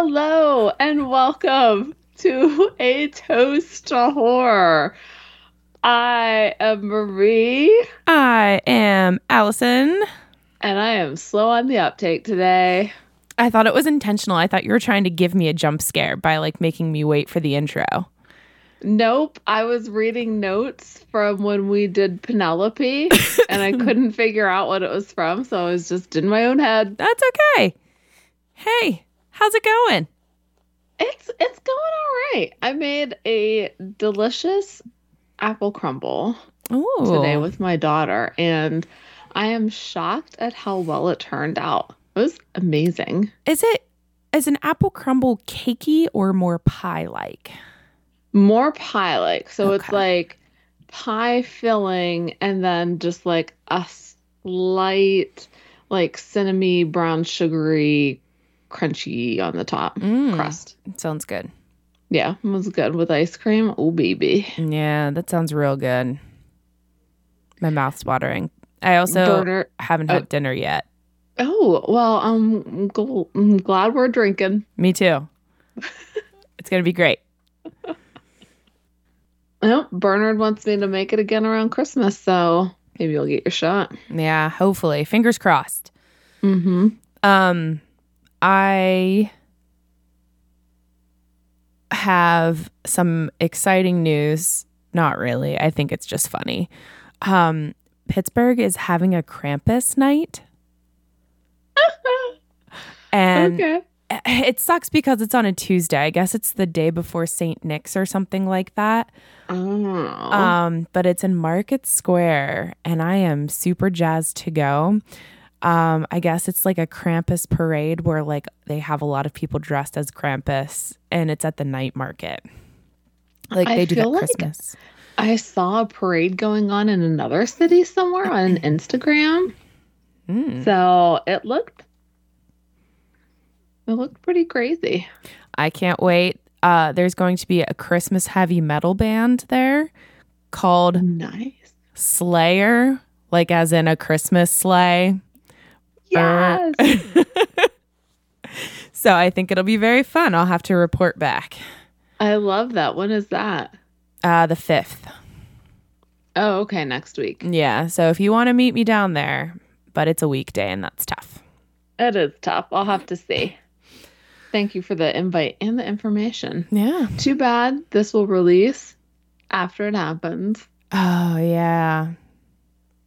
Hello and welcome to A Toast to Horror. I am Marie. I am Allison. And I am slow on the uptake today. I thought it was intentional. I thought you were trying to give me a jump scare by like making me wait for the intro. Nope. I was reading notes from when we did Penelope and I couldn't figure out what it was from, so I was just in my own head. That's okay. Hey, how's it going? It's it's going all right. I made a delicious apple crumble Ooh. today with my daughter and I am shocked at how well it turned out. It was amazing. Is it is an apple crumble cakey or more pie like? More pie like. So it's like pie filling and then just like a slight like cinnamon brown sugary crunchy on the top Mm. crust. Sounds good. Yeah, it was good with ice cream. Oh baby. Yeah, that sounds real good. My mouth's watering. I also Burner. haven't had dinner yet. Oh, well, um, I'm glad we're drinking. Me too. it's gonna be great. Oh, Bernard wants me to make it again around Christmas, so maybe you'll get your shot. Yeah, hopefully. Fingers crossed. Mm-hmm. Um, I have some exciting news. Not really. I think it's just funny. Um, Pittsburgh is having a Krampus night. And okay. it sucks because it's on a Tuesday. I guess it's the day before St. Nick's or something like that. Oh. Um, but it's in Market Square, and I am super jazzed to go. Um, I guess it's like a Krampus parade where like they have a lot of people dressed as Krampus, and it's at the night market. Like I they do that like- Christmas. I saw a parade going on in another city somewhere on Instagram. Mm. So it looked it looked pretty crazy. I can't wait. Uh, there's going to be a Christmas heavy metal band there called Nice. Slayer, like as in a Christmas sleigh. Yes. So I think it'll be very fun. I'll have to report back. I love that. When is that? Uh, the fifth. Oh, okay, next week. Yeah. So if you want to meet me down there, but it's a weekday and that's tough. It is tough. I'll have to see. Thank you for the invite and the information. Yeah. Too bad this will release after it happens. Oh, yeah.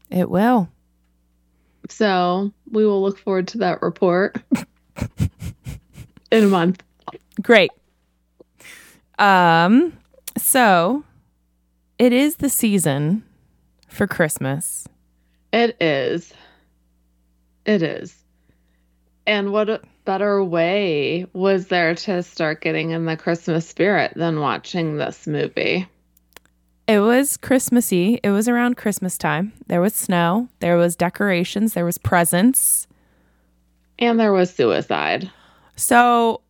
It will. So we will look forward to that report in a month. Great. Um, so it is the season for Christmas. It is. It is. And what a better way was there to start getting in the Christmas spirit than watching this movie? It was Christmassy. It was around Christmas time. There was snow, there was decorations, there was presents. And there was suicide. So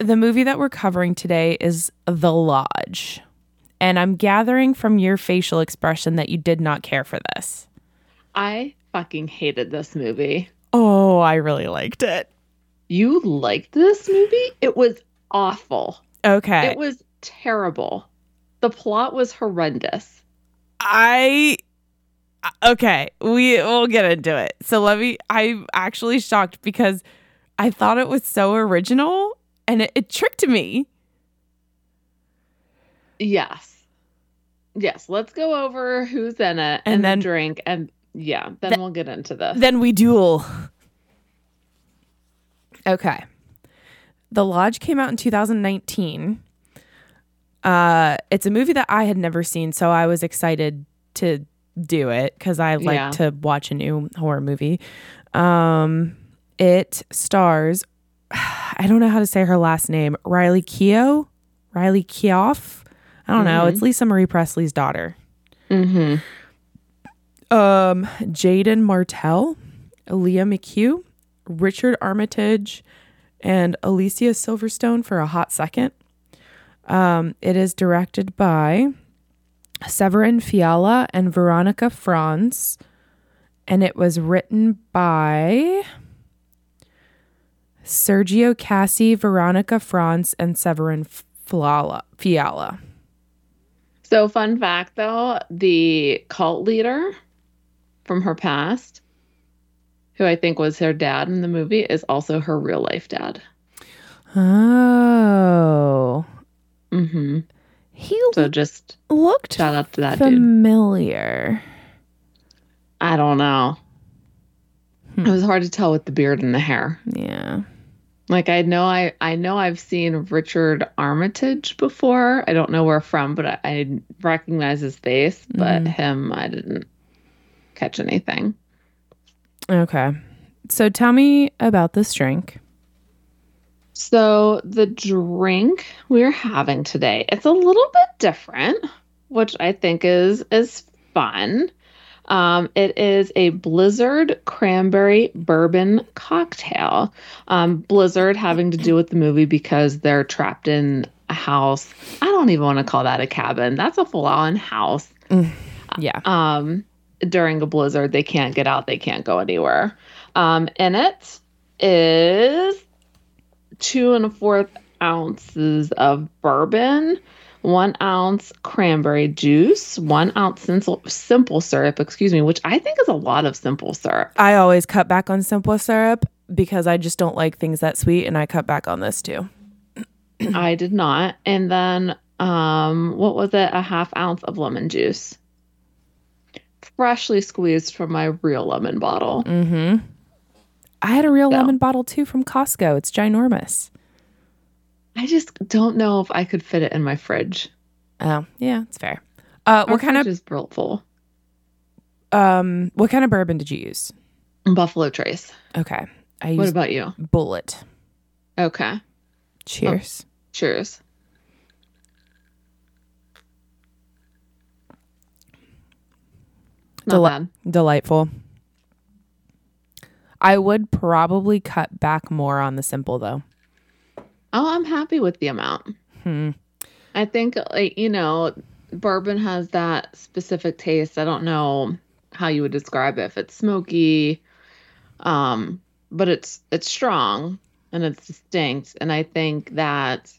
the movie that we're covering today is The Lodge. And I'm gathering from your facial expression that you did not care for this. I fucking hated this movie. Oh, I really liked it. You liked this movie? It was awful. Okay. It was terrible. The plot was horrendous. I okay, we we'll get into it. So let me I'm actually shocked because I thought it was so original and it, it tricked me. Yes. Yes. Let's go over who's in it And and, then- then drink. And yeah, then Th- we'll get into this. Then we duel. Okay. The Lodge came out in 2019. Uh it's a movie that I had never seen, so I was excited to do it cuz I like Yeah. to watch a new horror movie. Um it stars I don't know how to say her last name. Riley Keough? Riley Keough? I don't know. Mhm. It's Lisa Marie Presley's daughter. mm-hmm. Um, Jaeden Martell, Lia McHugh, Richard Armitage, and Alicia Silverstone for a hot second. Um, it is directed by Severin Fiala and Veronica Franz, and it was written by Sergio Casci, Veronica Franz, and Severin Fiala. Fiala. So, fun fact though, the cult leader from her past, who I think was her dad in the movie, is also her real life dad. Oh. Mm-hmm. He So just looked shout out to that dude. familiar. I don't know. Hmm. It was hard to tell with the beard and the hair. Yeah. Like I know I I know I've seen Richard Armitage before. I don't know where from, but I, I recognize his face. But Mhm. him, I didn't catch anything. Okay. So tell me about this drink. So the drink we're having today, it's a little bit different, which I think is is fun. Um, it is a Blizzard cranberry bourbon cocktail. Um, Blizzard having to do with the movie because they're trapped in a house. I don't even want to call that a cabin. That's a full on house. Yeah. Um, during a blizzard, they can't get out. They can't go anywhere. Um, in it is two and a fourth ounces of bourbon, one ounce cranberry juice, one ounce simple, simple syrup, excuse me, which I think is a lot of simple syrup. I always cut back on simple syrup because I just don't like things that sweet and I cut back on this too. I did not. And then, um, what was it? A half ounce of lemon juice. Freshly squeezed from my real lemon bottle. Mm-hmm. I had a real So. lemon bottle too from Costco. It's ginormous. I just don't know if I could fit it in my fridge. Oh, yeah, it's fair. Uh, what kind of is full? um what kind of bourbon did you use? Buffalo Trace. Okay. I What about you? Bulleit. Okay. Cheers. Cheers. Not Deli- bad. Delightful. I would probably cut back more on the simple though. Oh, I'm happy with the amount. Hmm. I think, like, you know, bourbon has that specific taste. I don't know how you would describe it. If it's smoky, um, but it's it's strong and it's distinct. And I think that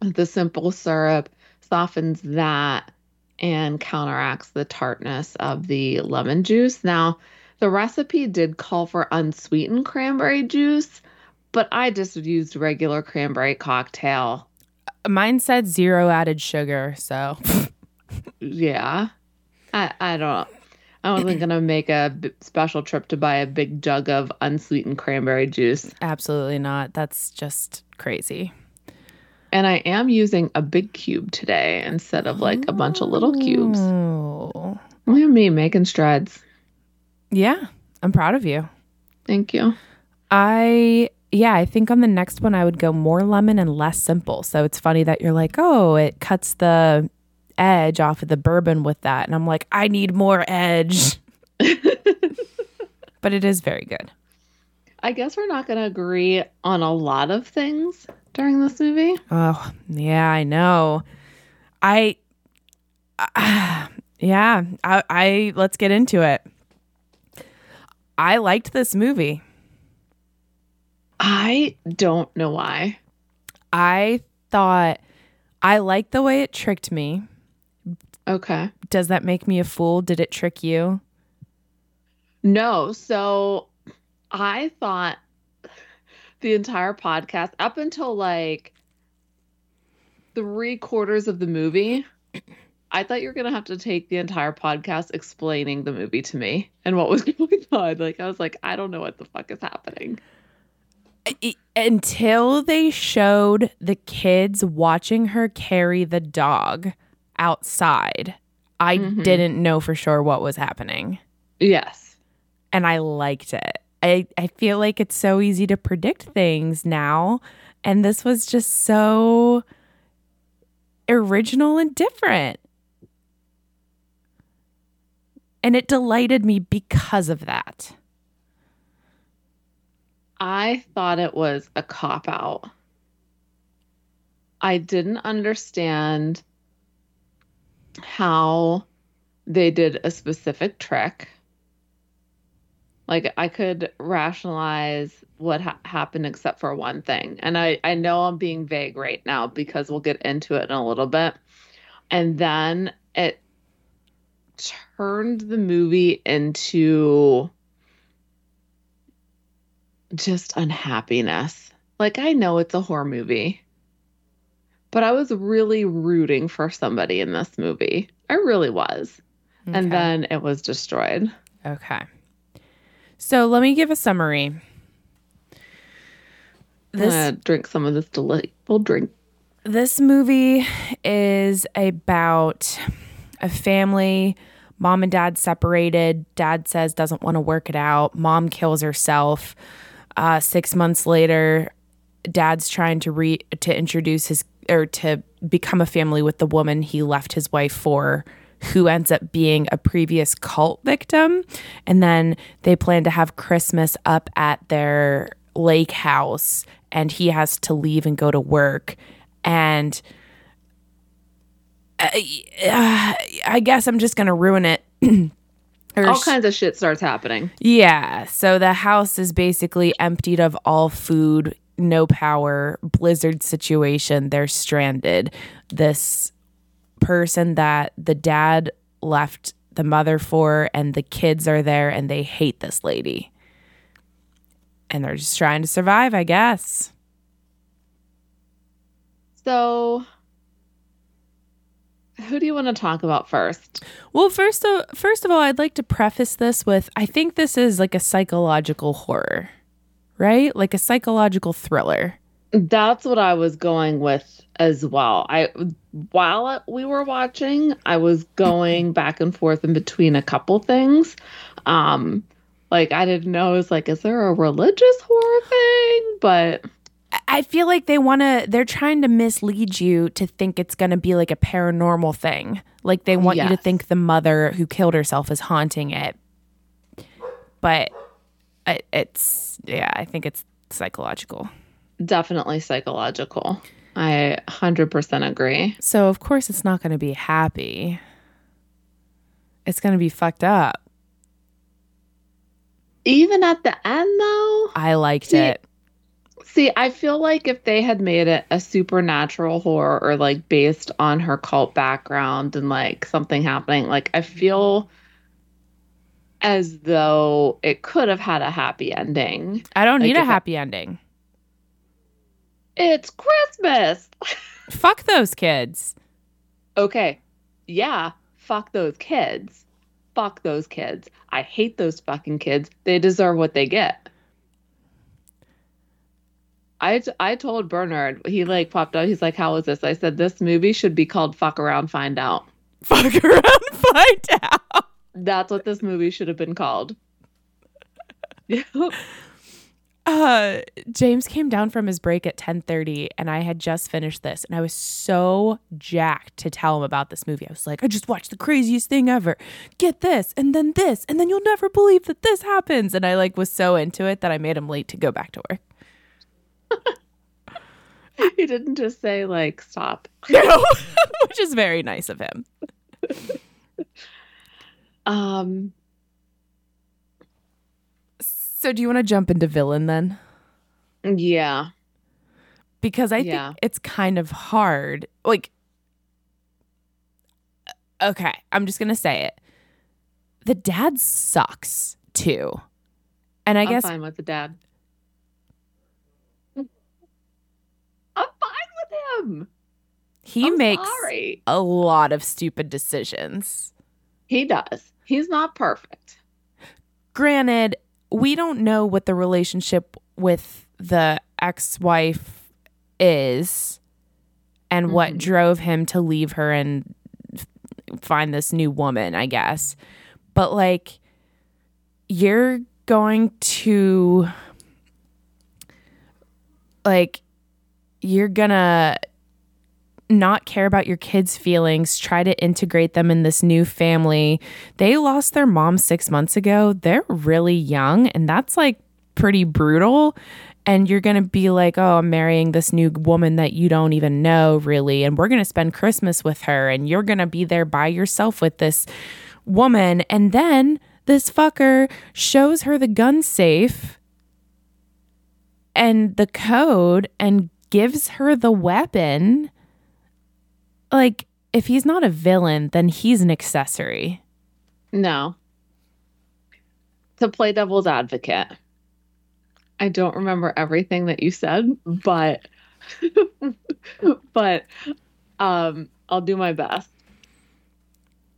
the simple syrup softens that and counteracts the tartness of the lemon juice. Now, the recipe did call for unsweetened cranberry juice, but I just used regular cranberry cocktail. Mine said zero added sugar, so Yeah. I I don't I wasn't going to make a b- special trip to buy a big jug of unsweetened cranberry juice. absolutely not. That's just crazy. And I am using a big cube today instead of like a bunch of little cubes. Oh. Look at me making strides. Yeah, I'm proud of you. Thank you. I yeah, I think on the next one I would go more lemon and less simple. So it's funny that you're like, "Oh, it cuts the edge off of the bourbon with that." And I'm like, "I need more edge." but it is very good. I guess we're not going to agree on a lot of things during this movie. Oh, yeah, I know. I yeah, I, I let's get into it. I liked this movie. I don't know why. I thought I liked the way it tricked me. Okay. Does that make me a fool? Did it trick you? No. So I thought the entire podcast, up until like three quarters of the movie, I thought you were going to have to take the entire podcast explaining the movie to me and what was going on. Like, I was like, I don't know what the fuck is happening. Until they showed the kids watching her carry the dog outside, I Mhm. didn't know for sure what was happening. Yes. And I liked it. I, I feel like it's so easy to predict things now. And this was just so original and different. And it delighted me because of that. I thought it was a cop out. I didn't understand how they did a specific trick. Like I could rationalize what ha- happened except for one thing. And I I know I'm being vague right now because we'll get into it in a little bit. And then it turned the movie into just unhappiness. Like I know it's a horror movie, but I was really rooting for somebody in this movie. I really was. Okay. And then it was destroyed. Okay. So let me give a summary. I'm This drink some of this delightful drink. this movie is about a family. Mom and dad separated. Dad says doesn't want to work it out. Mom kills herself. Uh, six months later dad's trying to re to introduce his or to become a family with the woman he left his wife for who ends up being a previous cult victim. And then they plan to have christmas up at their lake house and he has to leave and go to work. And I, uh, I guess I'm just gonna ruin it. All kinds of shit starts happening. yeah. So the house is basically emptied of all food, no power, blizzard situation. They're stranded. This person that the dad left the mother for, and the kids are there, and they hate this lady. And they're just trying to survive, I guess. So, who do you want to talk about first? Well, first of first of all, I'd like to preface this with I think this is like a psychological horror, right? Like a psychological thriller. That's what I was going with as well. I while we were watching, I was going back and forth in between a couple things. Um like I didn't know it was like is there a religious horror thing? But I- feel like they want to they're trying to mislead you to think it's going to be like a paranormal thing. Like they want you to think the mother who killed herself is haunting it. But it, it's yeah, I think it's psychological. definitely psychological. I 100% agree. So of course it's not going to be happy. It's going to be fucked up. Even at the end though, I liked it. See, I feel like if they had made it a supernatural horror or like based on her cult background and like something happening, like I feel as though it could have had a happy ending. I don't Like need a happy ending. It's Christmas. Fuck those kids. Okay. Yeah, fuck those kids. Fuck those kids. I hate those fucking kids. They deserve what they get. I, t- I told Bernard, he like popped out. He's like, How is this? I said, This movie should be called Fuck Around, Find Out. Fuck around, find out. That's what this movie should have been called. Uh, James came down from his break at 10:30 and I had just finished this and I was so jacked to tell him about this movie. I was like, I just watched the craziest thing ever. Get this and then this and then you'll never believe that this happens and I like was so into it that I made him late to go back to work. he didn't just say, like, stop. Which is very nice of him. Um, So do you want to jump into villain then? yeah. because I Yeah. think it's kind of hard. Like, okay, I'm just gonna say it. The dad sucks too, and I I'm guess fine with the dad. I'm fine with him. he I'm makes sorry. a lot of stupid decisions. He does. He's not perfect. Granted, we don't know what the relationship with the ex-wife is, and what Mhm. drove him to leave her and find this new woman. I guess, but like, you're going to like you're gonna not care about your kids' feelings, try to integrate them in this new family. They lost their mom six months ago. They're really young, and that's like pretty brutal. And you're gonna be like, oh, I'm marrying this new woman that you don't even know, really. And we're gonna spend Christmas with her, and you're gonna be there by yourself with this woman. And then this fucker shows her the gun safe and the code and gives her the weapon. Like, if he's not a villain, then he's an accessory. No. To play devil's advocate, I don't remember everything that you said, but but um I'll do my best.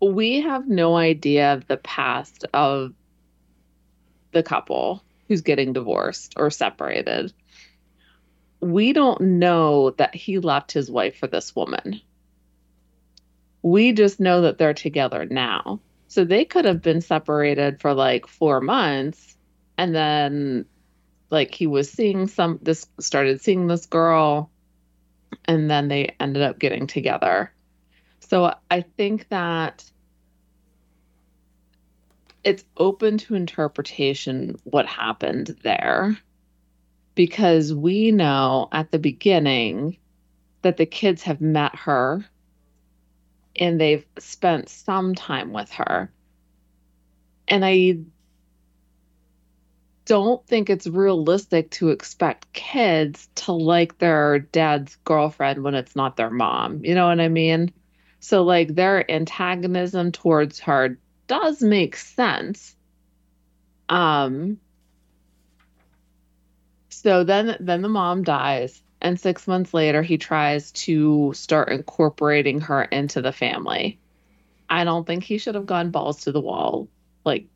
We have no idea of the past of the couple who's getting divorced or separated. We don't know that he left his wife for this woman. We just know that they're together now. So they could have been separated for like four months and then like he was seeing some this started seeing this girl and then they ended up getting together. So I think that it's open to interpretation what happened there because we know at the beginning that the kids have met her and they've spent some time with her. And I don't think it's realistic to expect kids to like their dad's girlfriend when it's not their mom. You know what I mean? So, like, their antagonism towards her does make sense. Um, so then, then the mom dies, and six months later, he tries to start incorporating her into the family. I don't think he should have gone balls to the wall like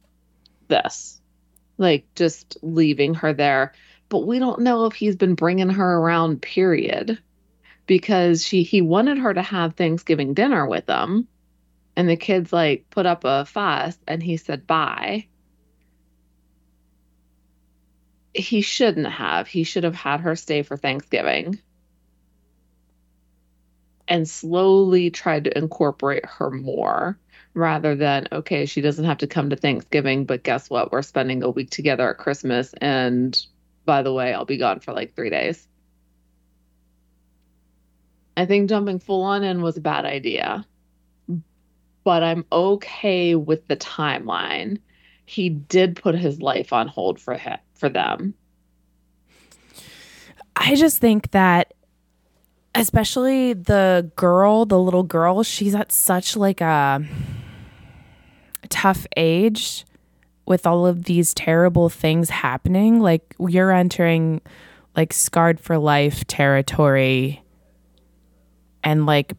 this, like just leaving her there. But we don't know if he's been bringing her around, period, because she he wanted her to have Thanksgiving dinner with them, and the kids like put up a fuss, and he said bye. He shouldn't have. He should have had her stay for Thanksgiving. And slowly tried to incorporate her more rather than okay she doesn't have to come to thanksgiving but guess what? We're spending a week together at christmas. And by the way i'll be gone for like three days. I think jumping full on in was a bad idea but i'm okay with the timeline. He did put his life on hold for him, for them I just think that especially the girl, the little girl, she's at such like a tough age with all of these terrible things happening. Like you're entering like scarred for life territory. And like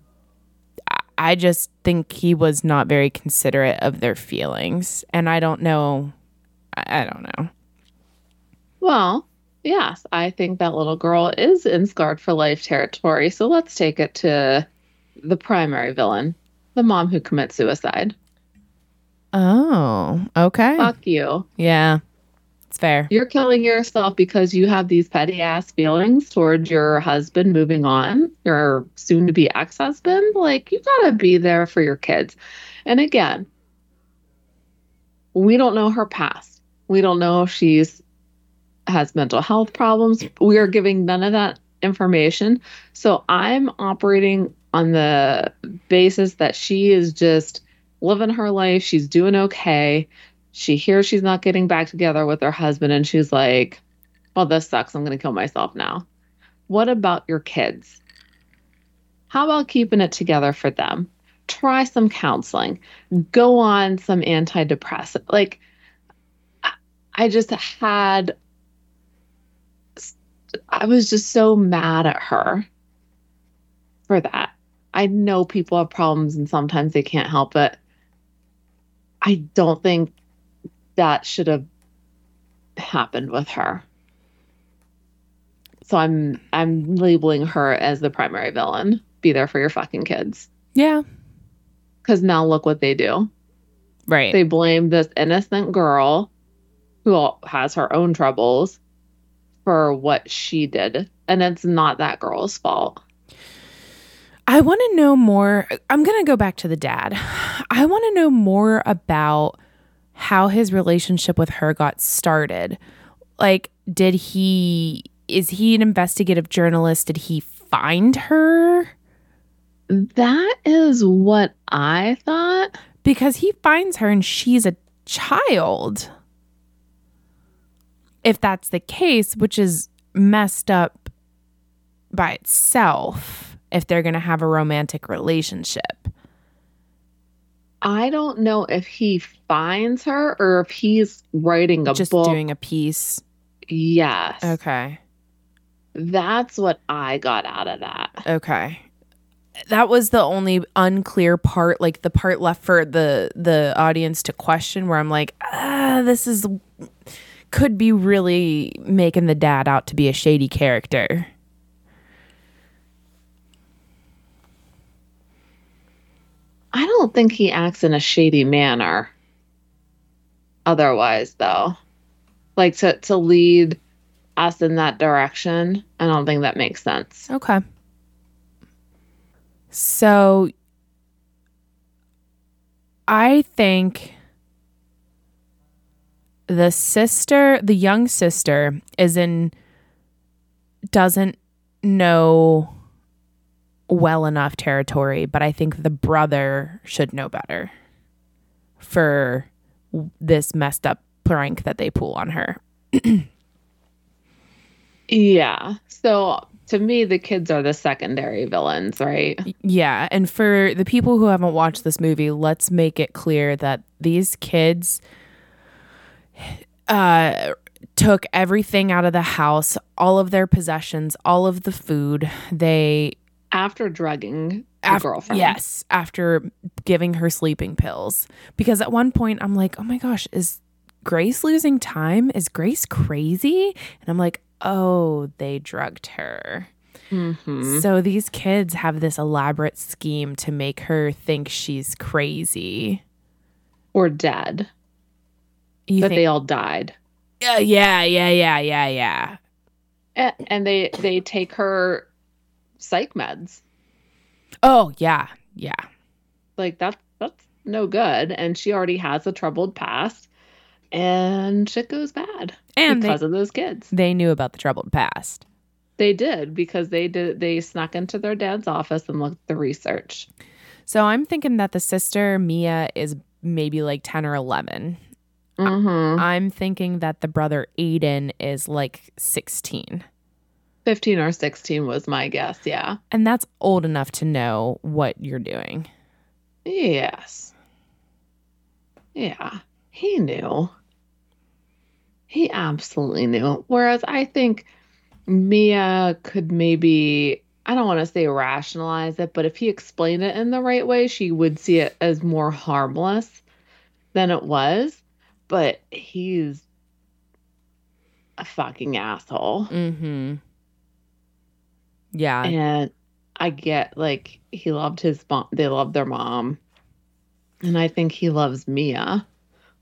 I just think he was not very considerate of their feelings. And I don't know I don't know. Well yes i think that little girl is in scarred for life territory so let's take it to the primary villain the mom who commits suicide Oh, okay. fuck you Yeah. It's fair. You're killing yourself because you have these petty ass feelings towards your husband moving on, your soon to be ex husband. Like, you gotta be there for your kids. And again, we don't know her past. We don't know if she's has mental health problems. We are giving none of that information. So I'm operating on the basis that she is just living her life. She's doing okay she hears she's not getting back together with her husband and she's like, well, this sucks. I'm going to kill myself now. What about your kids? How about keeping it together for them? Try some counseling, go on some antidepressant. Like, I just had, I was just so mad at her for that. I know people have problems and sometimes they can't help it. I don't think that should have happened with her. So I'm I'm labeling her as the primary villain. Be there for your fucking kids. Yeah. Cuz now look what they do. Right. They blame this innocent girl who has her own troubles for what she did and it's not that girl's fault. I want to know more. I'm going to go back to the dad. I want to know more about how his relationship with her got started. Like, did he, is he an investigative journalist? Did he find her? That is what I thought. Because he finds her and she's a child. If that's the case, which is messed up by itself, if they're going to have a romantic relationship. I don't know if he finds her or if he's writing a Just book. doing a piece. yes. Okay. That's what I got out of that. Okay. That was the only unclear part, like the part left for the the audience to question where I'm like, ah, this is could be really making the dad out to be a shady character. I don't think he acts in a shady manner. Otherwise, though, like to to lead us in that direction, I don't think that makes sense. Okay. So I think the sister, the young sister, is in doesn't know well enough territory, but I think the brother should know better for this messed up prank that they pull on her. Yeah. So to me, the kids are the secondary villains, right? Yeah, and for the people who haven't watched this movie, let's make it clear that these kids uh took everything out of the house, all of their possessions, all of the food. They After drugging the af- girlfriend. Yes, after giving her sleeping pills. Because at one point I'm like, "Oh my gosh, is Grace losing time? Is Grace crazy?" And I'm like, "Oh, they drugged her." Mhm. So these kids have this elaborate scheme to make her think she's crazy. Or dead. You that think? they all died. yeah, yeah, yeah, yeah, yeah, yeah. And they they take her psych meds. Oh, yeah, yeah. Like that's that's no good. And she already has a troubled past. And shit goes bad And they, because of those kids. they knew about the troubled past. They did because they did they snuck into their dad's office and looked at the research. So I'm thinking that the sister Mia is maybe like 10 or 11. Mm-hmm. I'm thinking that the brother Aiden is like 16. 15 or 16 was my guess, yeah. And that's old enough to know what you're doing. Yes. Yeah. He knew. He absolutely knew. Whereas I think Mia could maybe, I don't want to say rationalize it, but if he explained it in the right way, she would see it as more harmless than it was. But he's a fucking asshole. Mhm. Yeah. And I get like he loved his mom, they loved their mom. And I think he loves Mia.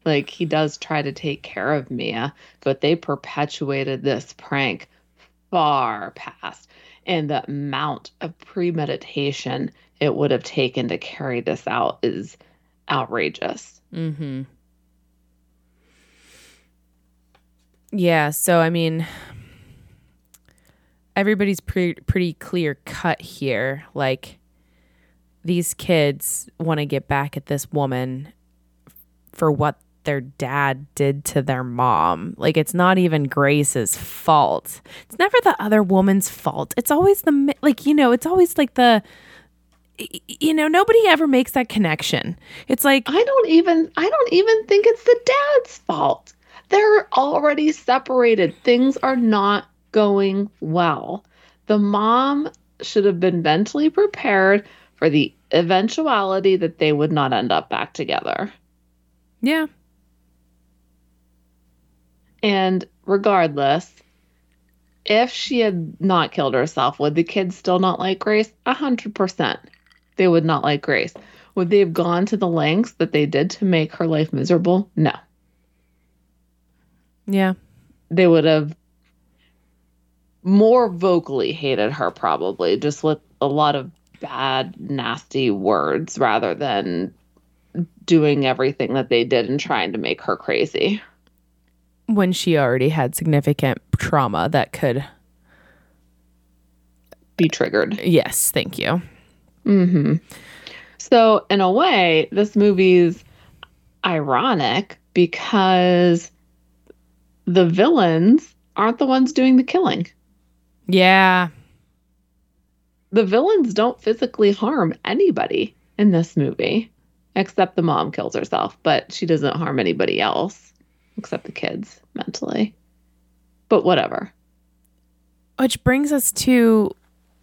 Like he does try to take care of Mia, but they perpetuated this prank far past. And the amount of premeditation it would have taken to carry this out is outrageous. Mm-hmm. Yeah, so I mean everybody's pretty pretty clear cut here. Like these kids want to get back at this woman for what their dad did to their mom. Like it's not even Grace's fault. It's never the other woman's fault. It's always the like you know, it's always like the you know, nobody ever makes that connection. It's like I don't even I don't even think it's the dad's fault. They're already separated. Things are not going well. The mom should have been mentally prepared for the eventuality that they would not end up back together. yeah, And regardless, if she had not killed herself, would the kids still not like Grace? A hundred percent. They would not like Grace. Would they have gone to the lengths that they did to make her life miserable? No. Yeah. they would have more vocally hated her probably just with a lot of bad nasty words rather than doing everything that they did and trying to make her crazy when she already had significant trauma that could be triggered yes thank you Mm-hmm. so in a way this movie's ironic because the villains aren't the ones doing the killing. Yeah. The villains don't physically harm anybody in this movie, except the mom kills herself, but she doesn't harm anybody else except the kids mentally. But whatever. Which brings us to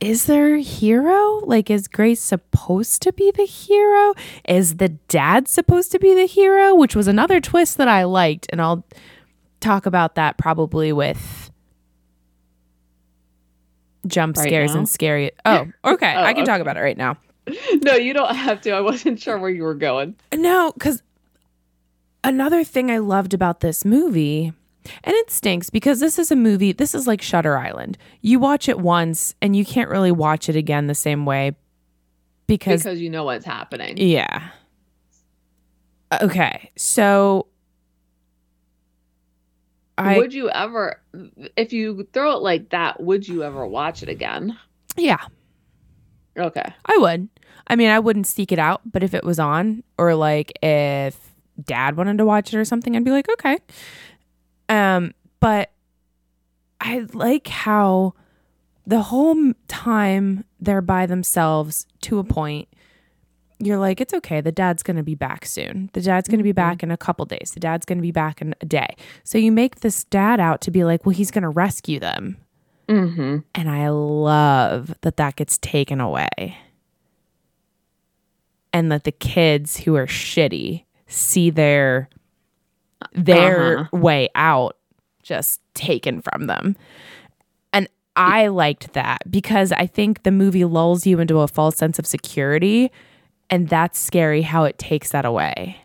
is there a hero? Like, is Grace supposed to be the hero? Is the dad supposed to be the hero? Which was another twist that I liked. And I'll talk about that probably with jump Right scares now? and scary. Oh, oh okay. Oh, I can talk about it right now. No, you don't have to. I wasn't sure where you were going. No, because another thing I loved about this movie, and it stinks because this is a movie, this is like Shutter Island. You watch it once and you can't really watch it again the same way because, Because you know what's happening. yeah. Okay, so I, would you ever, if you throw it like that, would you ever watch it again? yeah, Okay. I would. I mean, I wouldn't seek it out, but if it was on or like if dad wanted to watch it or something, I'd be like, okay. Um, but I like how the whole time they're by themselves to a point, you're like, it's okay. The dad's going to be back soon. The dad's going to be back in a couple days. The dad's going to be back in a day. So you make this dad out to be like, well, he's going to rescue them. Mm-hmm. And I love that that gets taken away. And that the kids who are shitty see their their Uh-huh. way out just taken from them. And I liked that because I think the movie lulls you into a false sense of security and that's scary how it takes that away.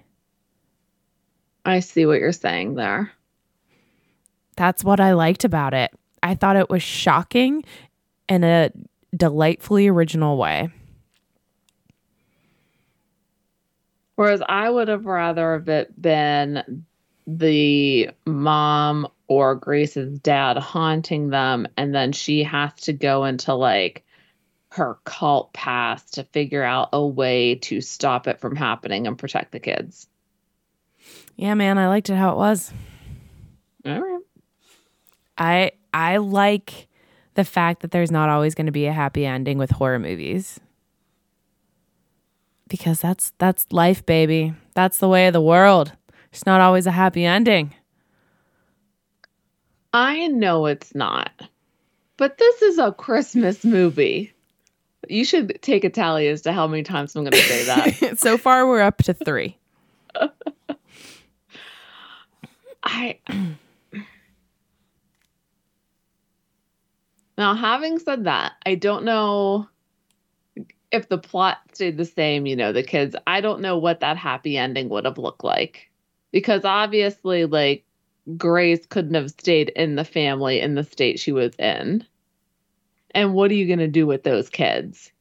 I see what you're saying there. That's what I liked about it. I thought it was shocking in a delightfully original way. Whereas I would have rather have it been the mom or Grace's dad haunting them, and then she has to go into like her cult past to figure out a way to stop it from happening and protect the kids. Yeah, man, I liked it how it was. All right. I I like the fact that there's not always going to be a happy ending with horror movies. Because that's that's life, baby. That's the way of the world. It's not always a happy ending. I know it's not, but this is a Christmas movie. You should take a tally as to how many times I'm going to say that. so far we're up to 3. I now, having said that, I don't know if the plot stayed the same. You know, the kids. I don't know what that happy ending would have looked like because obviously, like Grace couldn't have stayed in the family in the state she was in. And what are you going to do with those kids?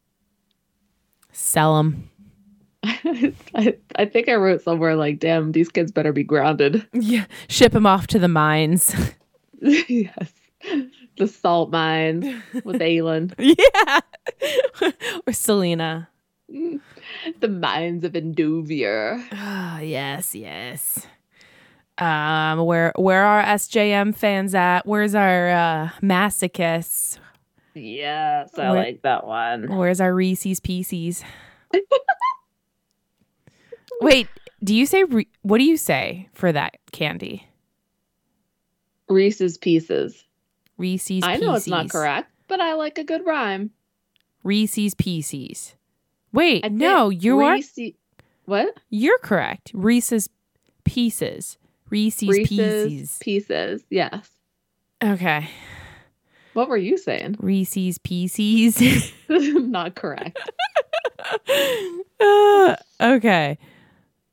Sell them. I, I think I wrote somewhere like, damn, these kids better be grounded. Yeah, ship them off to the mines. yes. The salt mines with Aelin. yeah. or Celaena. the mines of Endovier. Ah, yes, yes. Um, where where are SJM fans at? Where's our uh, masochists? Yes, I Where- like that one. Where's our Reese's Pieces? Wait, do you say Re- what do you say for that candy? Reese's Pieces. Reese's. I know it's not correct, but I like a good rhyme. Reese's Pieces. Wait, no, you are Reese- What? you're correct. Reese's Pieces. Reese's, Reese's Pieces. Pieces. Yes. okay. What were you saying? Reese's Pieces. not correct. Uh, okay.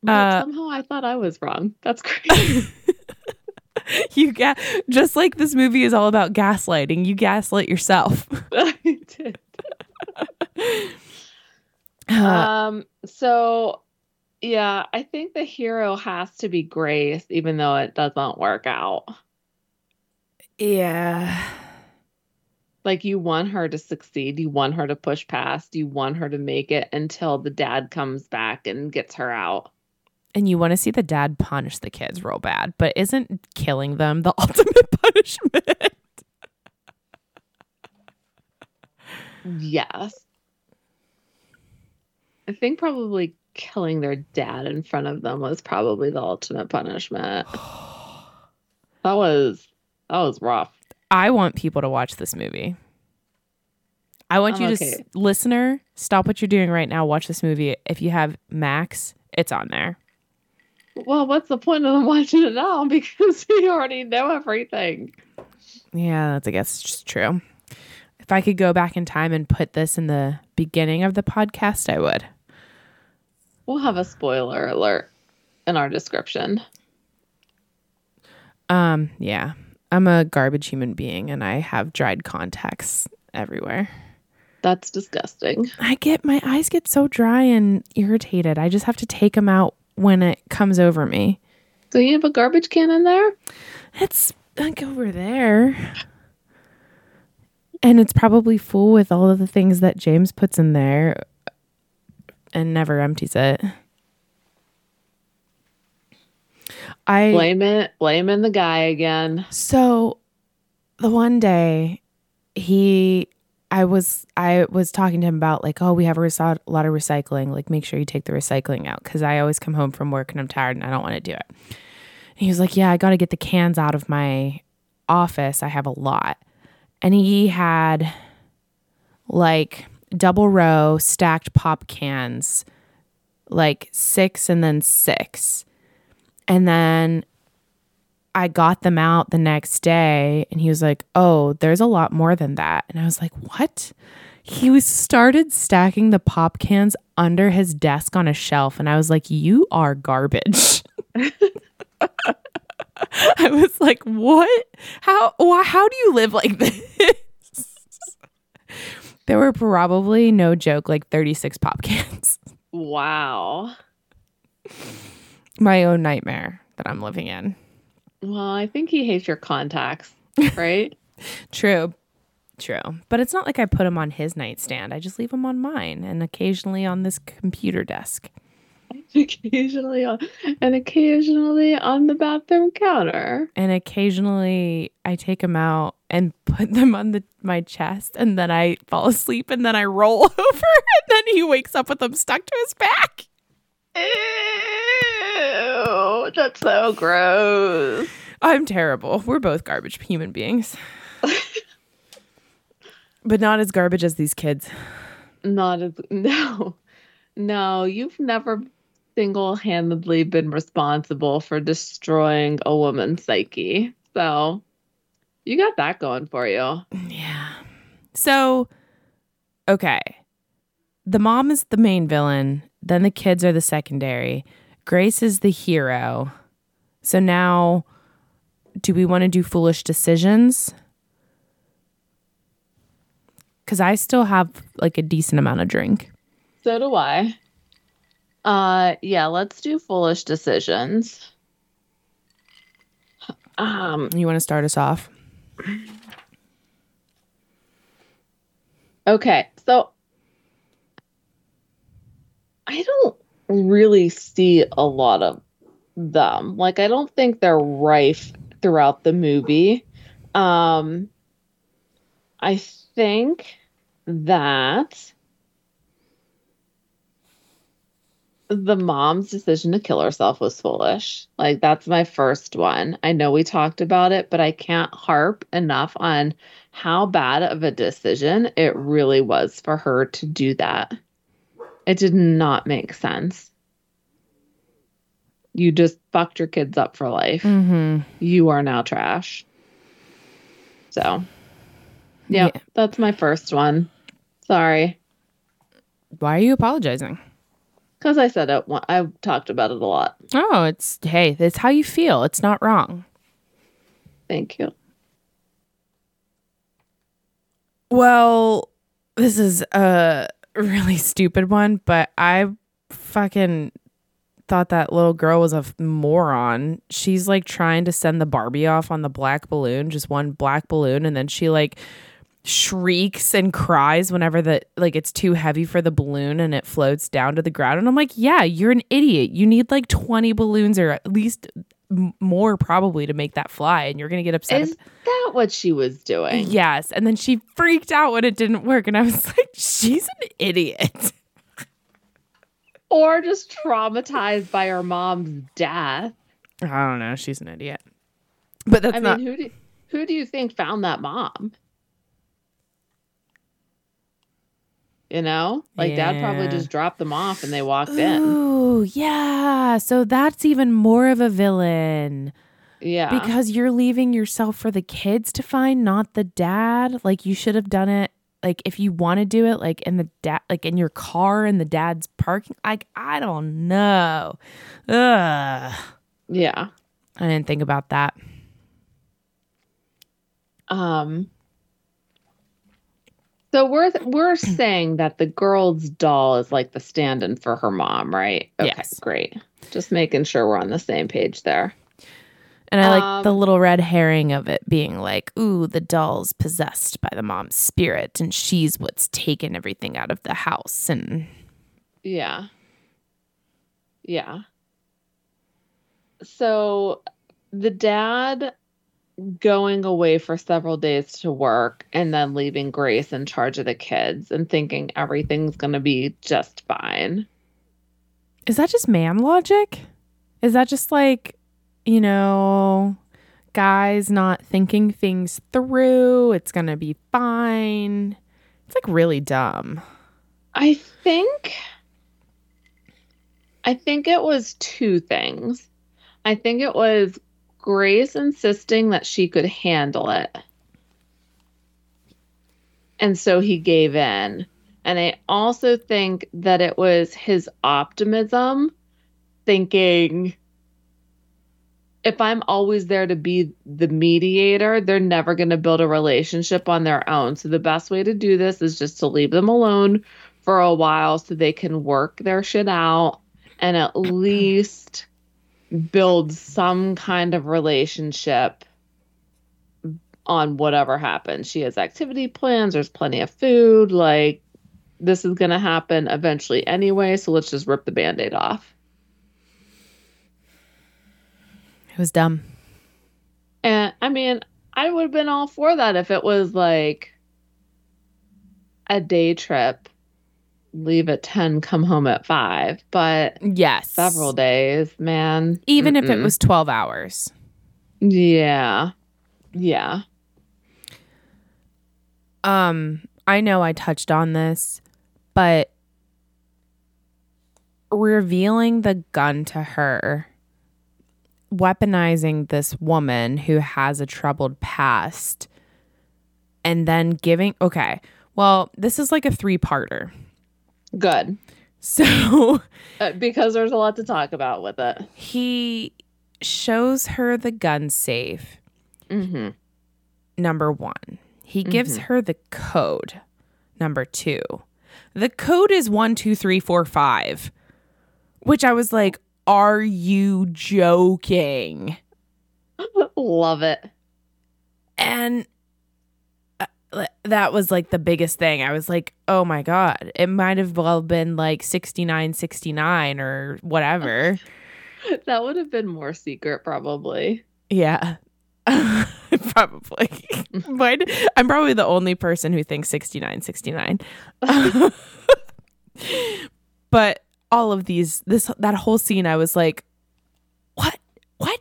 Uh, somehow I thought I was wrong. That's great. you ga- just like this movie is all about gaslighting. You gaslight yourself. I did. Uh, Um. So, yeah, I think the hero has to be Grace, even though it doesn't work out. yeah. Like you want her to succeed, you want her to push past, you want her to make it until the dad comes back and gets her out. and you want to see the dad punish the kids real bad, but isn't killing them the ultimate punishment? Yes. I think probably killing their dad in front of them was probably the ultimate punishment. That was that was rough. I want people to watch this movie. I want I'm you to, okay. s- listener, stop what you're doing right now. Watch this movie. If you have Max, it's on there. Well, what's the point of them watching it now? Because we already know everything. Yeah, that's I guess just true. If I could go back in time and put this in the beginning of the podcast, I would. We'll have a spoiler alert in our description. Um, yeah. I'm a garbage human being and I have dried contacts everywhere. That's disgusting. I get my eyes get so dry and irritated. I just have to take them out when it comes over me. So you have a garbage can in there? It's like over there. And it's probably full with all of the things that James puts in there and never empties it. I Blame it. Blaming the guy again. So the one day he I was I was talking to him about like, oh, we have a recy- lot of recycling. Like, make sure you take the recycling out because I always come home from work and I'm tired and I don't want to do it. And he was like, yeah, I got to get the cans out of my office. I have a lot, and he had like double row stacked pop cans, like six and then six, and then I got them out the next day and he was like, "Oh, there's a lot more than that." And I was like, "What?" He was started stacking the pop cans under his desk on a shelf and I was like, "You are garbage." I was like, "What? How how do you live like this?" there were probably no joke like 36 pop cans. Wow. My own nightmare that I'm living in. Well, I think he hates your contacts, right? True. True. But it's not like I put him on his nightstand. I just leave him on mine and occasionally on this computer desk. occasionally on, and occasionally on the bathroom counter. And occasionally I take them out and put them on the my chest and then I fall asleep and then I roll over and then he wakes up with them stuck to his back. Ew, that's so gross. I'm terrible. We're both garbage human beings. but not as garbage as these kids. Not as no, no. You've never single-handedly been responsible for destroying a woman's psyche, so you got that going for you. Yeah. So, okay. The mom is the main villain, then the kids are the secondary. Grace is the hero. So now, do we want to do foolish decisions? Because I still have like a decent amount of drink. So do I. Uh, yeah. Let's do foolish decisions. Um, You want to start us off? Okay, so I don't really see a lot of them. Like I don't think they're rife throughout the movie. Um I think that the mom's decision to kill herself was foolish. Like that's my first one. I know we talked about it, but I can't harp enough on how bad of a decision it really was for her to do that. It did not make sense. You just fucked your kids up for life. Mm-hmm. You are now trash. So, yeah, Yeah. that's my first one. Sorry. Why are you apologizing? Because I said it, one- I talked about it a lot. Oh, it's hey, it's how you feel. It's not wrong. Thank you. Well, this is a really stupid one, but I fucking thought that little girl was a moron. She's like trying to send the Barbie off on the black balloon, just one black balloon, and then she like shrieks and cries whenever the like it's too heavy for the balloon and it floats down to the ground and I'm like, "Yeah, you're an idiot. You need like 20 balloons or at least m- more probably to make that fly and you're to get upset." Is that what she was doing? Yes, and then she freaked out when it didn't work and I was like, "She's an idiot." Or just traumatized by her mom's death. I don't know, she's an idiot. But that's I not mean, who do who do you think found that mom? You know, like dad probably just dropped them off and they walked in. Ooh, yeah. So that's even more of a villain. Yeah, because you're leaving yourself for the kids to find not the dad like you should have done it like if you want to do it like in the dad like in your car in the dad's parking like i don't know Ugh. yeah. i didn't think about that Um. So we're we're saying that the girl's doll is like the stand-in for her mom, right? Okay, Yes. great. Just making sure we're on the same page there. and i like the Um, little red herring of it being like ooh the doll's possessed by the mom's spirit and she's what's taken everything out of the house and Yeah. Yeah. So the dad going away for several days to work and then leaving Grace in charge of the kids and thinking everything's going to be just fine. Is that just man logic? Is that just like, you know, guys not thinking things through? It's going to be fine. It's like really dumb. I think I think it was two things. I think it was Grace insisting that she could handle it. And so he gave in. And I also think that it was his optimism thinking if I'm always there to be the mediator, they're never going to build a relationship on their own. So the best way to do this is just to leave them alone for a while so they can work their shit out and at least build some kind of relationship on whatever happens. She has activity plans, there's plenty of food, like this is going to happen eventually anyway, so let's just rip the band-aid off. It was dumb. And I mean, I would have been all for that if it was like a day trip, leave at 10, come home at 5, but Yes. several days, man. Even if it was 12 hours. Yeah. Yeah. Um, I know I touched on this, but revealing the gun to her, weaponizing this woman who has a troubled past, and then giving okay, well, this is like a three-parter. Good. So Uh, because there's a lot to talk about with it. he shows her the gun safe Mm-hmm. number one. He gives her the code, number two. The code is one, two, three, four, five, which I was like, are you joking? Love it. And that was like the biggest thing. I was like, oh my God, it might have well been like 6969 or whatever. That would have been more secret, probably. Yeah. probably. but I'm probably the only person who thinks 69 69. but all of these this that whole scene I was like what? What?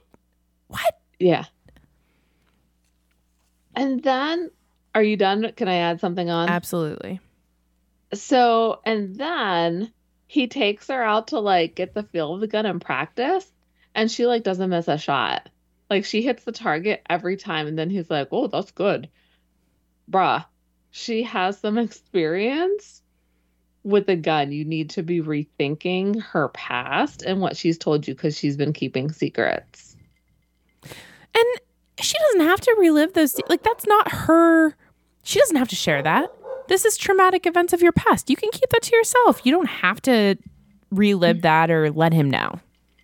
What? Yeah. And then, are you done? Can I add something on? Absolutely. So, and then he takes her out to like get the feel of the gun and practice, and she like doesn't miss a shot. Like she hits the target every time, and then he's like, "Oh, that's good, bruh." She has some experience with a gun. You need to be rethinking her past and what she's told you because she's been keeping secrets. And she doesn't have to relive those like that's not her she doesn't have to share that. This is traumatic events of your past. You can keep that to yourself. You don't have to relive mm. that or let him know.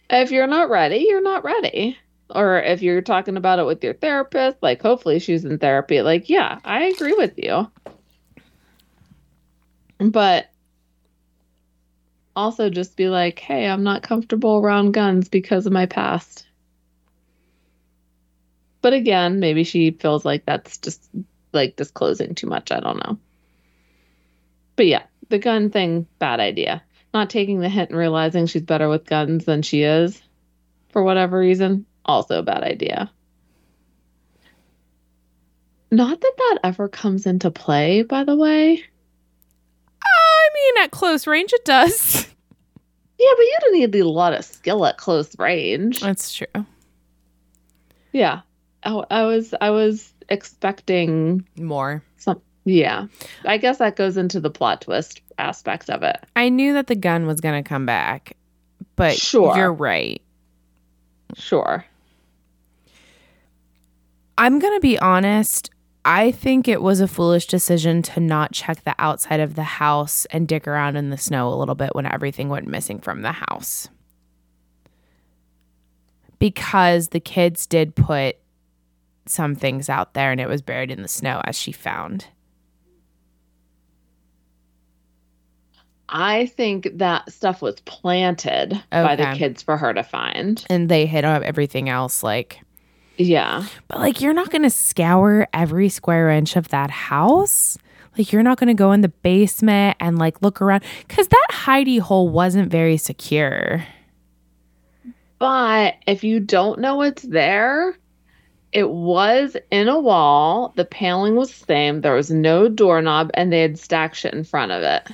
If you're not ready, you're not ready. or if you're talking about it with your therapist, like hopefully she's in therapy. Like, yeah, I agree with you. But also just be like, hey, I'm not comfortable around guns because of my past. But again, maybe she feels like that's just like disclosing too much. I don't know. But yeah, the gun thing, bad idea. Not taking the hint and realizing she's better with guns than she is for whatever reason, also a bad idea. Not that that ever comes into play, by the way. I mean, at close range, it does. Yeah, but you don't need a lot of skill at close range. That's true. Yeah, I, I was I was expecting More. some. Yeah, I guess that goes into the plot twist aspect of it. I knew that the gun was going to come back, but Sure. you're right. Sure. I'm going to be honest. I think it was a foolish decision to not check the outside of the house and dig around in the snow a little bit when everything went missing from the house. Because the kids did put some things out there and it was buried in the snow as she found. I think that stuff was planted by the kids for her to find. And they hid up everything else like Yeah. But like you're not going to scour every square inch of that house. Like you're not going to go in the basement and like look around cuz that hidey hole wasn't very secure. But if you don't know it's there, it was in a wall. The paneling was the same. There was no doorknob, and they had stacked shit in front of it.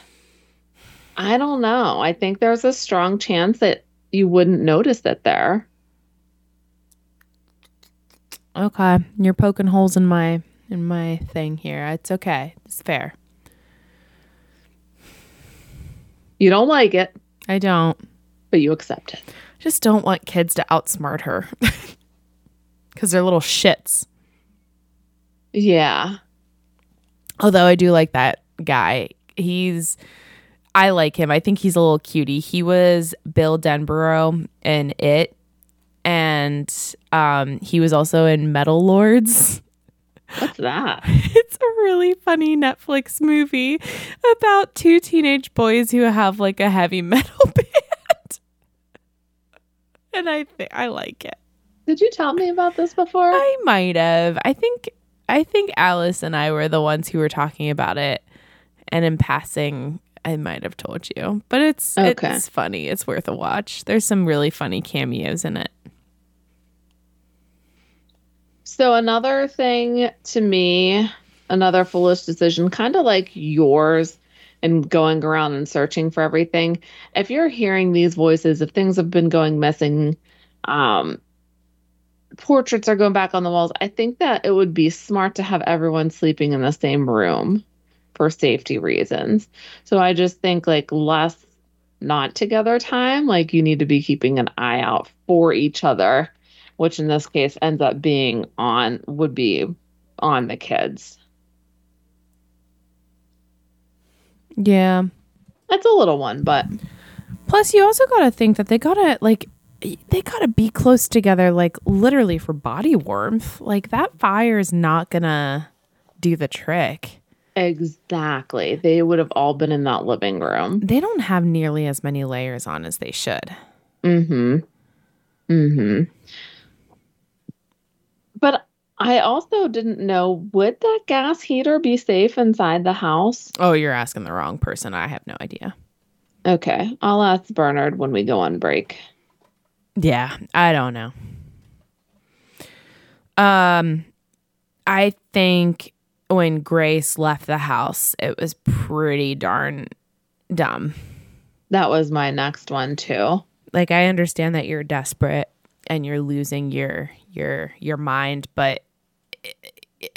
I don't know. I think there's a strong chance that you wouldn't notice it there. Okay, you're poking holes in my in my thing here. It's okay. It's fair. You don't like it, I don't. but you accept it. Just don't want kids to outsmart her. Cuz they're little shits. Yeah. Although I do like that guy. He's I like him. I think he's a little cutie. He was Bill Denbrough in It and um he was also in Metal Lords. What's that? It's a really funny Netflix movie about two teenage boys who have like a heavy metal band. And I think I like it. Did you tell me about this before? I might have. I think I think Alice and I were the ones who were talking about it, and in passing, I might have told you. But it's Okay. it's funny. It's worth a watch. There's some really funny cameos in it. So another thing to me, another foolish decision, kind of like yours and going around and searching for everything. If you're hearing these voices, if things have been going missing, um, portraits are going back on the walls, I think that it would be smart to have everyone sleeping in the same room for safety reasons. So I just think like less not together time, like you need to be keeping an eye out for each other which in this case ends up being on would be on the kids. Yeah. It's a little one, but Plus, you also got to think that they gotta like they gotta be close together, like literally for body warmth. Like that fire is not gonna do the trick. exactly. They would have all been in that living room. They don't have nearly as many layers on as they should. Mm-hmm. Mm-hmm. But I also didn't know would that gas heater be safe inside the house? Oh, you're asking the wrong person. I have no idea. Okay, I'll ask Bernard when we go on break. Yeah, I don't know. Um, I think when Grace left the house, it was pretty darn dumb. That was my next one too. Like I understand that you're desperate and you're losing your your your mind, but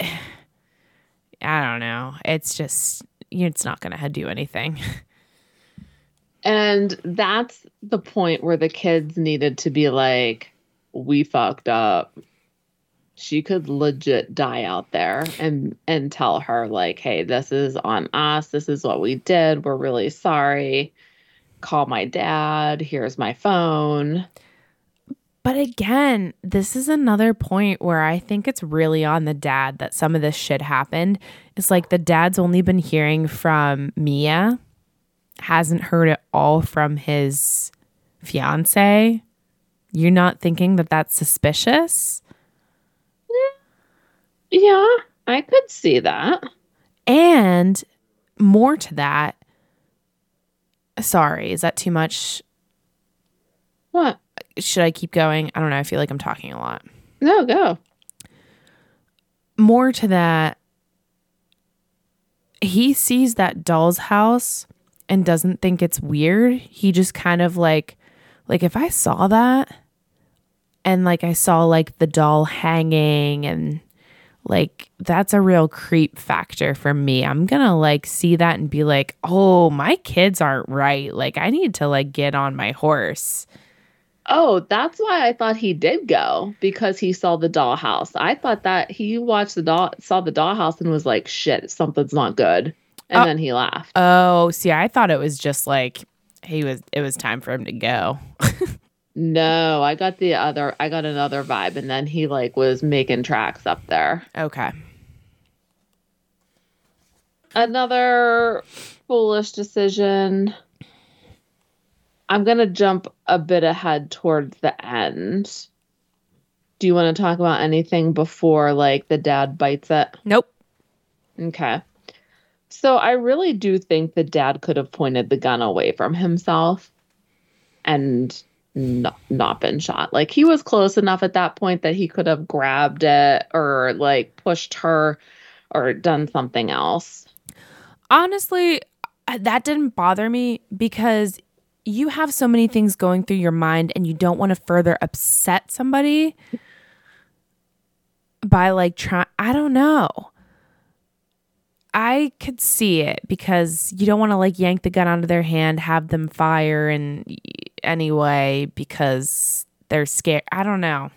I don't know. It's just it's not going to do anything. And that's the point where the kids needed to be like, we fucked up. She could legit die out there and and tell her like, "Hey, this is on us. This is what we did. We're really sorry. Call my dad. Here's my phone." But again, this is another point where I think it's really on the dad that some of this shit happened. It's like the dad's only been hearing from Mia, hasn't heard it all from his fiance. You're not thinking that that's suspicious? Yeah, I could see that. And more to that, sorry, is that too much? What? Should I keep going? I don't know. I feel like I'm talking a lot. No, go. More to that, he sees that doll's house and doesn't think it's weird. He just kind of like, like if I saw that and like I saw like the doll hanging and like that's a real creep factor for me. I'm going to like see that and be like, "Oh, my kids aren't right. Like I need to like get on my horse." Oh, that's why I thought he did go because he saw the dollhouse. I thought that he watched the doll, saw the dollhouse, and was like, "Shit, something's not good," and Oh. then he laughed. Oh, see, I thought it was just like he was it was time for him to go. No, I got the other. I got another vibe, and then he like was making tracks up there. Okay. Another foolish decision. I'm gonna jump a bit ahead towards the end. Do you want to talk about anything before like the dad bites it? Nope. Okay. So I really do think the dad could have pointed the gun away from himself and not, not been shot. Like he was close enough at that point that he could have grabbed it or like pushed her or done something else. Honestly, uh, that didn't bother me because you have so many things going through your mind and you don't want to further upset somebody by like trying I don't know. I could see it because you don't want to like yank the gun out of their hand, have them fire and anyway because they're scared. I don't know.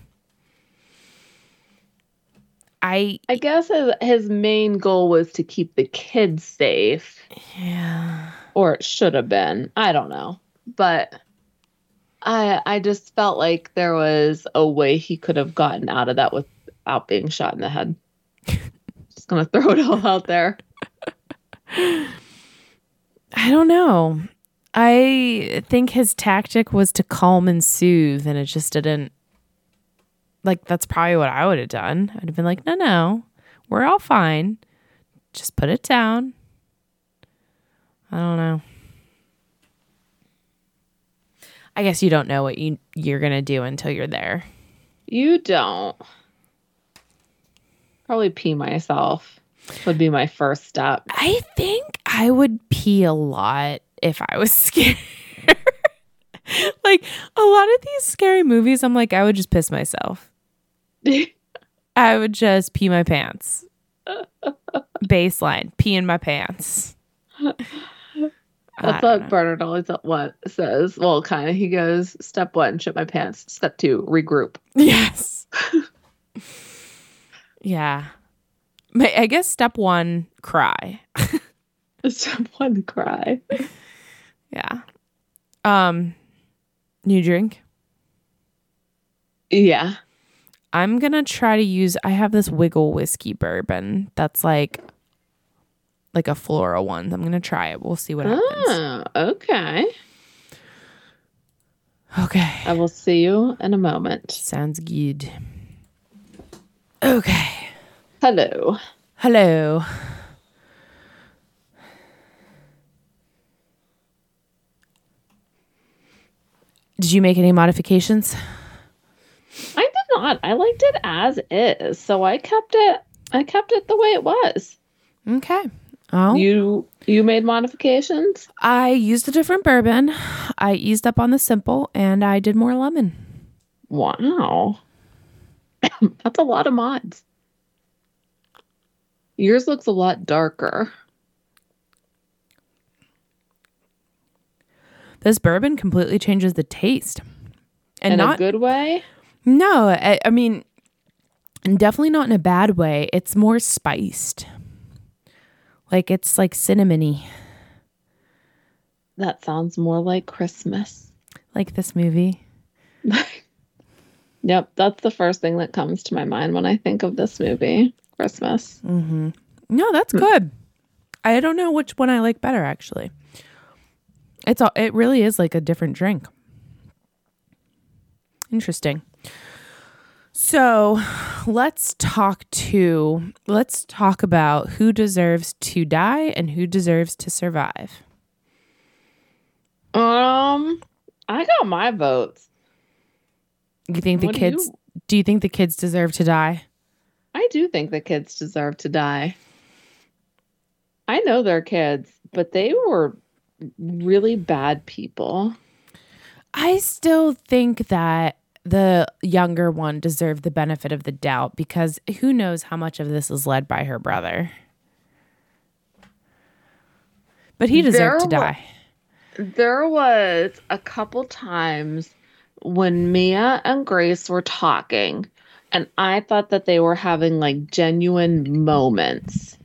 I I guess his, his main goal was to keep the kids safe, yeah. or it should have been. I don't know. But I I just felt like there was a way he could have gotten out of that without being shot in the head. just gonna throw it all out there. I don't know. I think his tactic was to calm and soothe, and it just didn't. Like, that's probably what I would have done. I'd have been like, no, no, we're all fine. Just put it down. I don't know. I guess you don't know what you, you're to do until you're there. You don't. Probably pee myself would be my first step. I think I would pee a lot if I was scared. like a lot of these scary movies, I'm like, I would just piss myself. I would just pee my pants. Baseline, pee in my pants. That's what Bernard always what says. Well, kind of. He goes, step one, shit my pants. Step two, regroup. Yes. yeah. I guess step one, cry. Step one, cry. Yeah. Um, new drink. Yeah. I'm gonna try to use. I have this Wigle whiskey bourbon that's like, like a floral one. I'm gonna try it. We'll see what happens. Oh, okay. Okay, I will see you in a moment. sounds good. Okay, Hello. hello. Did you make any modifications? I did not. I liked it as is, so I kept it. I kept it the way it was. Okay. Oh, You you made modifications. I used a different bourbon. I eased up on the simple, and I did more lemon. Wow, that's a lot of mods. Yours looks a lot darker. This bourbon completely changes the taste, and in not a good way. No, I, I mean, definitely not in a bad way. It's more spiced. Like it's like cinnamony, That sounds more like Christmas. like this movie. Yep, that's the first thing that comes to my mind when I think of this movie, Christmas. Mm-hmm. No, that's good. I don't know which one I like better actually. It's all it really is like a different drink. Interesting. So, let's talk to let's talk about who deserves to die and who deserves to survive. Um, I got my votes. You think the What do kids you- do you think the kids deserve to die? I do think the kids deserve to die. I know they're kids, but they were really bad people. I still think that the younger one deserved the benefit of the doubt because who knows how much of this is led by her brother. But he deserved to There wa- die. There was a couple times when Mia and Grace were talking, and I thought that they were having like genuine moments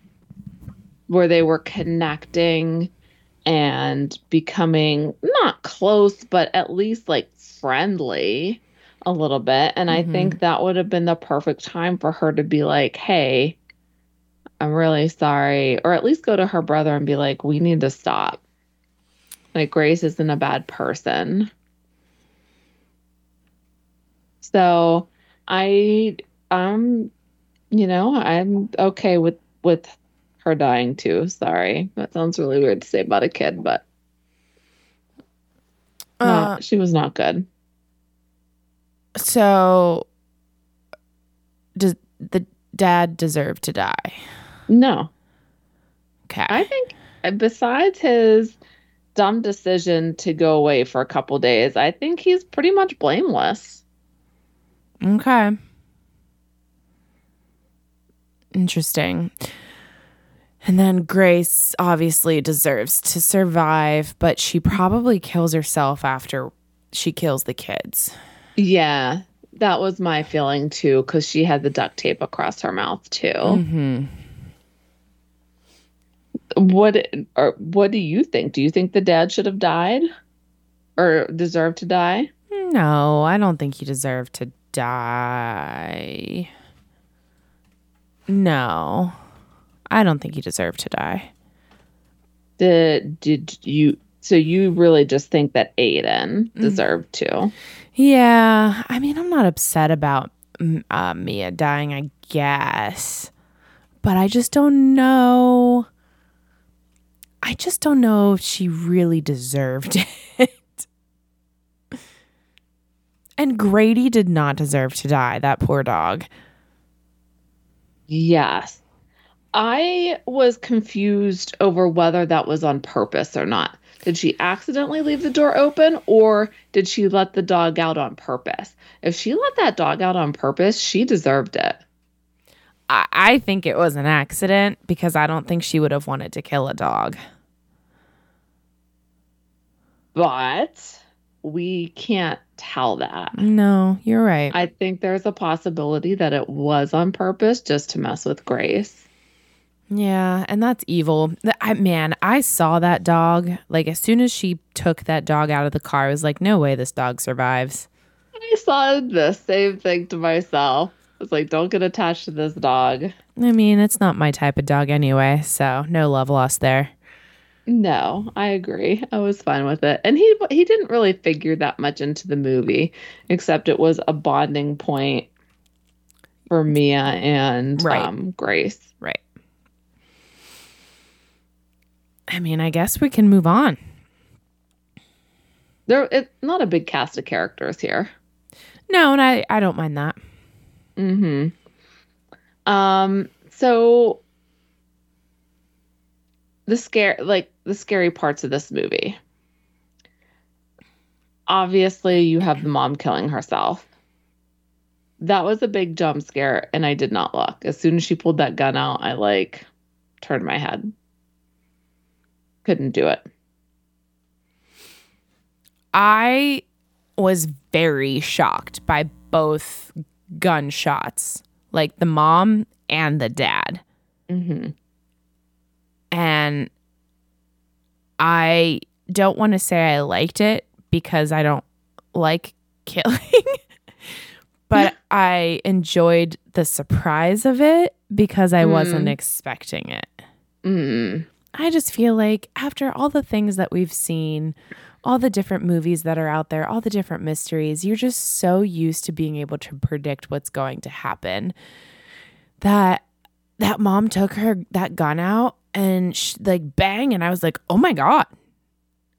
where they were connecting and becoming not close, but at least like friendly a little bit. And I Mhm. think that would have been the perfect time for her to be like, hey, I'm really sorry. Or at least go to her brother and be like, we need to stop. Like, Grace isn't a bad person. So I, um, you know, I'm okay with, with her dying too. Sorry. That sounds really weird to say about a kid, but no, Uh, she was not good. so does the dad deserve to die? No. Okay. I think besides his dumb decision to go away for a couple days, I think he's pretty much blameless. Okay. Interesting. And then Grace obviously deserves to survive, but she probably kills herself after she kills the kids. Yeah, that was my feeling too, because she had the duct tape across her mouth too. Mm-hmm. What or what do you think? Do you think the dad should have died or deserved to die? No, I don't think he deserved to die. No, I don't think he deserved to die. Did did you? So you really just think that Aidan deserved to? Yeah, I mean, I'm not upset about mm, uh, Mia dying, I guess, but I just don't know. I just don't know if she really deserved it. And Grady did not deserve to die, that poor dog. Yes. I was confused over whether that was on purpose or not. Did she accidentally leave the door open or did she let the dog out on purpose? If she let that dog out on purpose, she deserved it. I, I think it was an accident because I don't think she would have wanted to kill a dog. But we can't tell that. No, you're right. I think there's a possibility that it was on purpose just to mess with Grace. Yeah, and that's evil. I, man, I saw that dog. Like as soon as she took that dog out of the car, I was like, "No way, this dog survives." I saw the same thing to myself. I was like, don't get attached to this dog. I mean, it's not my type of dog anyway, so no love lost there. No, I agree. I was fine with it. And he he didn't really figure that much into the movie, except it was a bonding point for Mia and Right. um, Grace. Right. I mean, I guess we can move on. There, it's not a big cast of characters here. No, and I I don't mind that. Mm hmm Um. So the scare, like the scary parts of this movie. Obviously, you have the mom killing herself. That was a big jump scare, and I did not look. As soon as she pulled that gun out, I like turned my head. Couldn't do it. I was very shocked by both gunshots, like the mom and the dad. hmm and I don't want to say I liked it because I don't like killing, but I enjoyed the surprise of it because I wasn't Mm. expecting it. Mm. I just feel like after all the things that we've seen, all the different movies that are out there, all the different mysteries, you're just so used to being able to predict what's going to happen that that mom took her that gun out and sh- like bang and I was like, "Oh my god.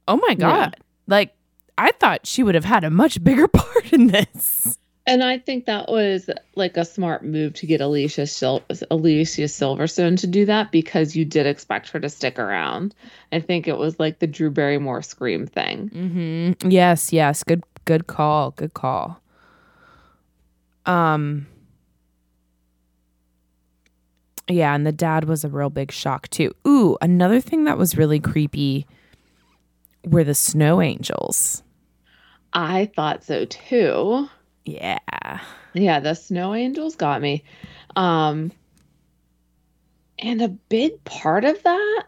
Oh my god." Like I thought she would have had a much bigger part in this. And I think that was like a smart move to get Alicia Sil- Alicia Silverstone to do that because you did expect her to stick around. I think it was like the Drew Barrymore scream thing. mm-hmm. Yes, yes. Good good call. Good call. Um Yeah, and the dad was a real big shock too. Ooh, another thing that was really creepy were the snow angels. I thought so too. Yeah. Yeah, the snow angels got me. Um and a big part of that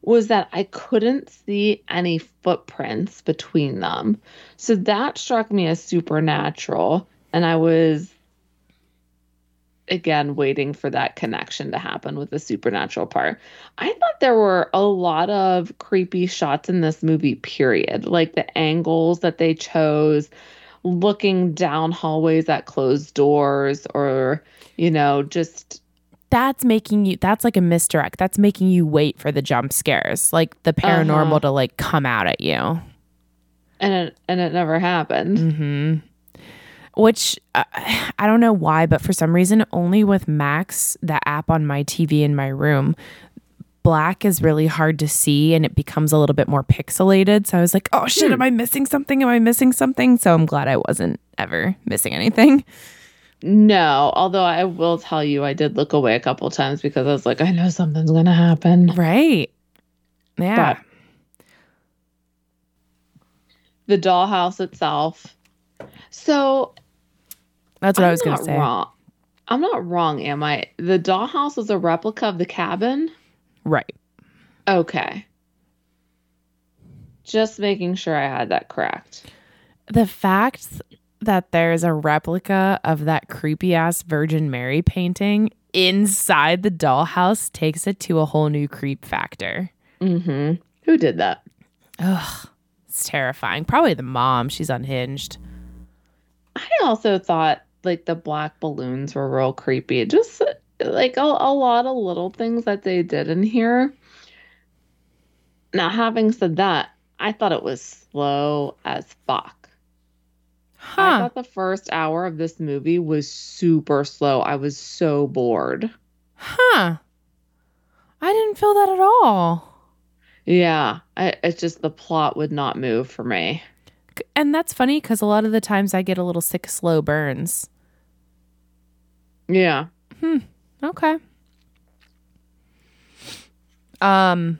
was that I couldn't see any footprints between them. So that struck me as supernatural and I was again waiting for that connection to happen with the supernatural part. I thought there were a lot of creepy shots in this movie period, like the angles that they chose looking down hallways at closed doors or you know just That's making you that's like a misdirect. That's making you wait for the jump scares, like the paranormal Uh-huh. to like come out at you. and it and it never happened hmm Which uh, I don't know why, but for some reason, only with Max, the app on my TV in my room, black is really hard to see and it becomes a little bit more pixelated. So I was like, oh shit, Hmm. am I missing something? Am I missing something? So I'm glad I wasn't ever missing anything. no although i will tell you i did look away a couple times because i was like i know something's gonna happen Right. Yeah. But- the dollhouse itself so That's what i I'm was going to say. wrong i'm not wrong am i the dollhouse is a replica of the cabin Right. okay just making sure i had that correct The fact that there's a replica of that creepy ass Virgin Mary painting inside the dollhouse takes it to a whole new creep factor. mm-hmm who did that Ugh, it's terrifying. Probably the mom. She's unhinged. I also thought like the black balloons were real creepy. Just like a, a lot of little things that they did in here. Now, having said that, I thought it was slow as fuck. Huh. I thought the first hour of this movie was super slow. I was so bored. Huh. I didn't feel that at all. Yeah, I, it's just the plot would not move for me. And that's funny because a lot of the times I get a little sick, slow burns. Yeah. Hmm. Okay. Um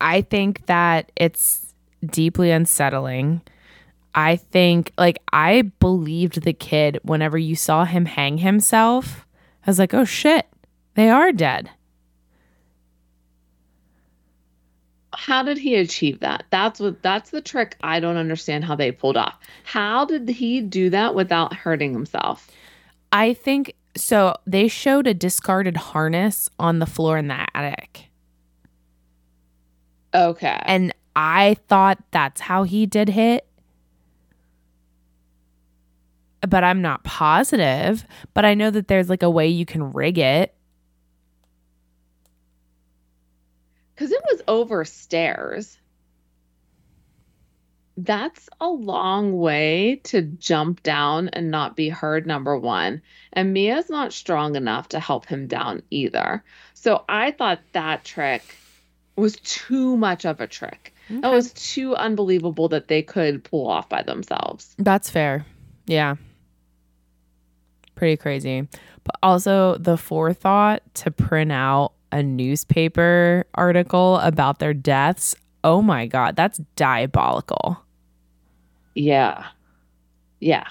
I think that it's deeply unsettling. I think like I believed the kid whenever you saw him hang himself. I was like, "Oh shit. They are dead." How did he achieve that? That's what that's the trick I don't understand how they pulled off. How did he do that without hurting himself? I think so they showed a discarded harness on the floor in the attic. Okay. And I thought that's how he did hit. But I'm not positive. But I know that there's like a way you can rig it. Because it was over stairs. That's a long way to jump down and not be heard, number one. And Mia's not strong enough to help him down either. So I thought that trick was too much of a trick. That was too unbelievable that they could pull off by themselves. That's fair. Yeah. Pretty crazy. But also the forethought to print out a newspaper article about their deaths. Oh my God, that's diabolical. Yeah. Yeah.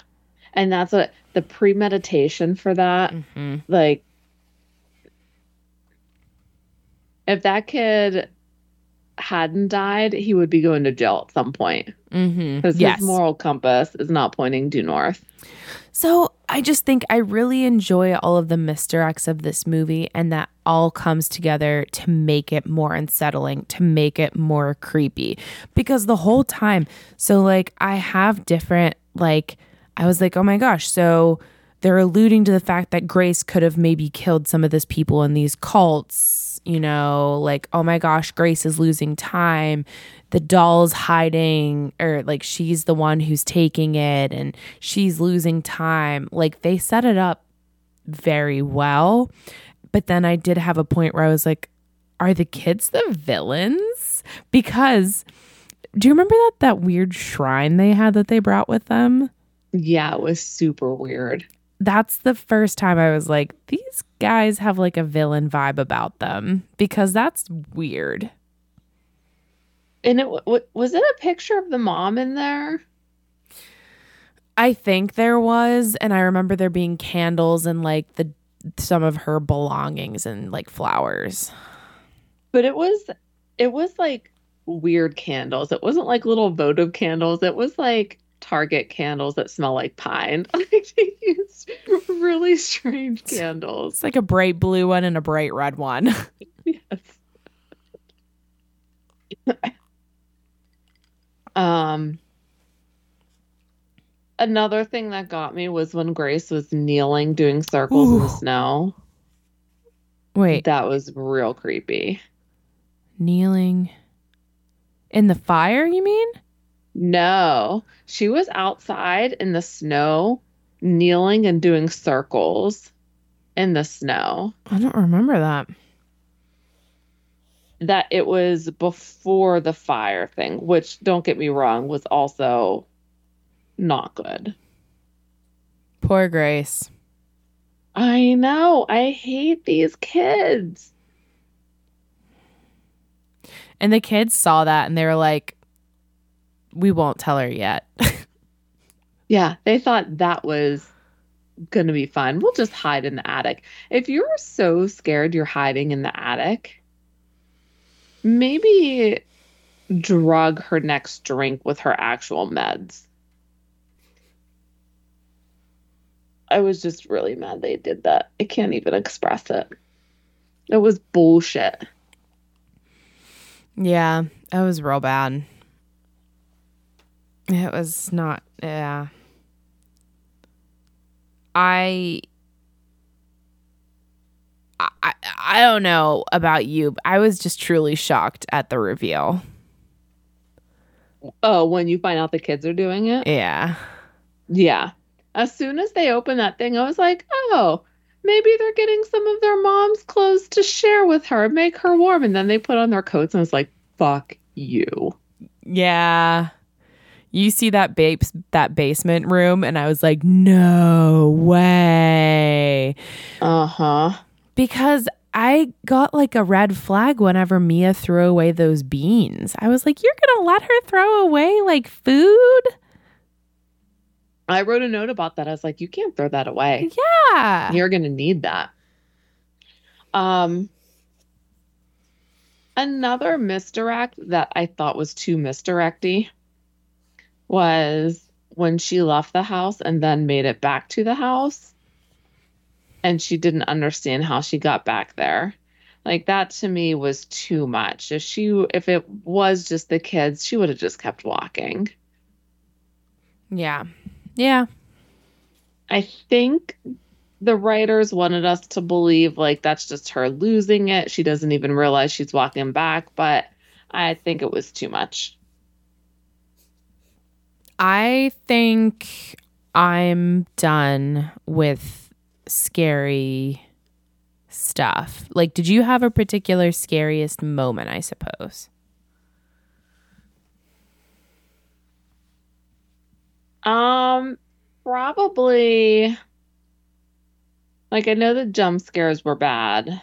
And that's what the premeditation for that Mm-hmm. like if that kid hadn't died, he would be going to jail at some point Mm-hmm. because Yes. his moral compass is not pointing due north. So I just think I really enjoy all of the misdirects of this movie, and that all comes together to make it more unsettling, to make it more creepy. Because the whole time, so like I have different, like, I was like, oh my gosh, so they're alluding to the fact that Grace could have maybe killed some of these people in these cults, you know, like, oh my gosh, Grace is losing time. The doll's hiding, or like she's the one who's taking it and she's losing time. Like they set it up very well. But then I did have a point where I was like, are the kids the villains? Because do you remember that that weird shrine they had that they brought with them? Yeah, it was super weird. That's the first time I was like, these guys have like a villain vibe about them because that's weird. And it w- w- was it a picture of the mom in there? I think there was, and I remember there being candles and like the some of her belongings and like flowers. But it was it was like weird candles. It wasn't like little votive candles. It was like Target candles that smell like pine. Like they used really strange candles. It's like a bright blue one and a bright red one. Yes. um another thing that got me was when Grace was kneeling doing circles in the snow. Wait, That was real creepy. kneeling in the fire, you mean? No, she was outside in the snow, kneeling and doing circles in the snow. I don't remember that. That it was before the fire thing, which don't get me wrong, was also not good. Poor Grace. I know. I hate these kids. And the kids saw that and they were like, we won't tell her yet. Yeah, they thought that was going to be fun. We'll just hide in the attic. If you're so scared you're hiding in the attic, maybe drug her next drink with her actual meds. I was just really mad they did that. I can't even express it. It was bullshit. Yeah, it was real bad. It was not, yeah. I, I, I- don't know about you. But I was just truly shocked at the reveal. Oh, when you find out the kids are doing it? Yeah. Yeah. As soon as they opened that thing, I was like, oh, maybe they're getting some of their mom's clothes to share with her, make her warm. And then they put on their coats, and I was like, fuck you. Yeah. You see that base that basement room and I was like, "No way." Uh huh. Because I got like a red flag whenever Mia threw away those beans. I was like, "You're going to let her throw away like food?" I wrote a note about that. I was like, you can't throw that away. Yeah. You're going to need that. Um, another misdirect that I thought was too misdirecty was when she left the house and then made it back to the house and she didn't understand how she got back there. Like that to me was too much. If she if it was just the kids, she would have just kept walking. Yeah. Yeah. I think the writers wanted us to believe like that's just her losing it. She doesn't even realize she's walking back, but I think it was too much. I think I'm done with scary stuff. Like, did you have a particular scariest moment, I suppose? Um, probably like I know the jump scares were bad,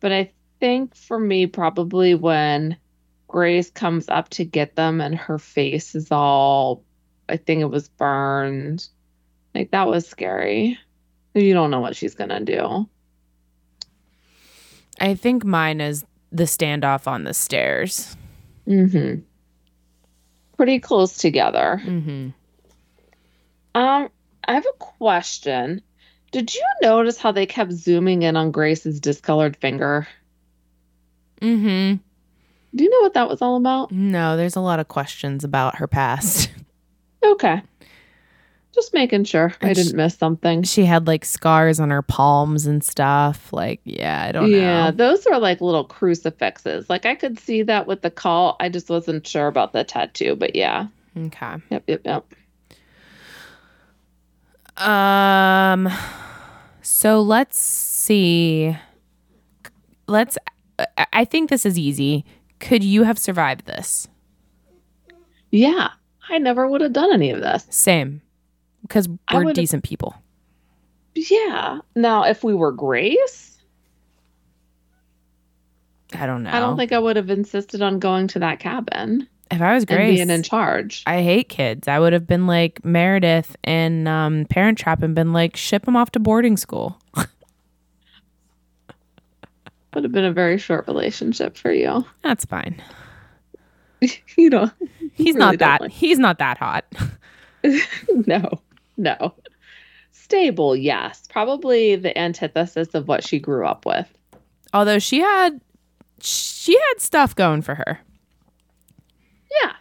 but I think for me, probably when Grace comes up to get them and her face is all, I think it was burned. Like that was scary. You don't know what she's gonna do. I think mine is the standoff on the stairs. Mm-hmm. Pretty close together. Mm-hmm. Um, I have a question. Did you notice how they kept zooming in on Grace's discolored finger? Mm-hmm. Do you know what that was all about? No, there's a lot of questions about her past. Okay. Just making sure I And sh- didn't miss something. she had like scars on her palms and stuff. Like, yeah, I don't Yeah, know. Yeah, those are like little crucifixes. Like I could see that with the call. I just wasn't sure about the tattoo, but yeah. Okay. Yep, yep, yep. Um so let's see. Let's I- I think this is easy. Could you have survived this? Yeah. I never would have done any of this. Same. Because we're decent people. Yeah. Now, if we were Grace, I don't know. I don't think I would have insisted on going to that cabin if I was Grace, being in charge. I hate kids. I would have been like Meredith in um, Parent Trap and been like, ship them off to boarding school. Would have been a very short relationship for you. That's fine. you know, He's really not that. like- He's not that hot. no, no. Stable, yes. Probably the antithesis of what she grew up with. Although she had, she had stuff going for her. Yeah,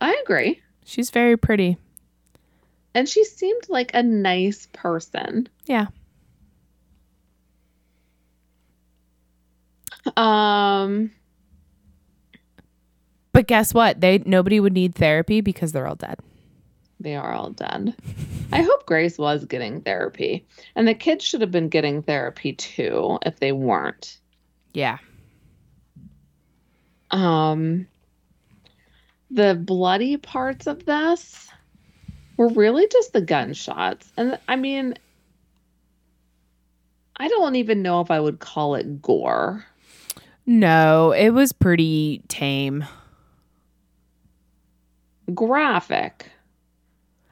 I agree. She's very pretty. And she seemed like a nice person. Yeah. Um, But guess what? They nobody would need therapy because they're all dead. they are all dead. I hope Grace was getting therapy. And the kids should have been getting therapy too if they weren't. Yeah. Um the bloody parts of this were really just the gunshots. And I mean I don't even know if I would call it gore. No, it was pretty tame. Graphic.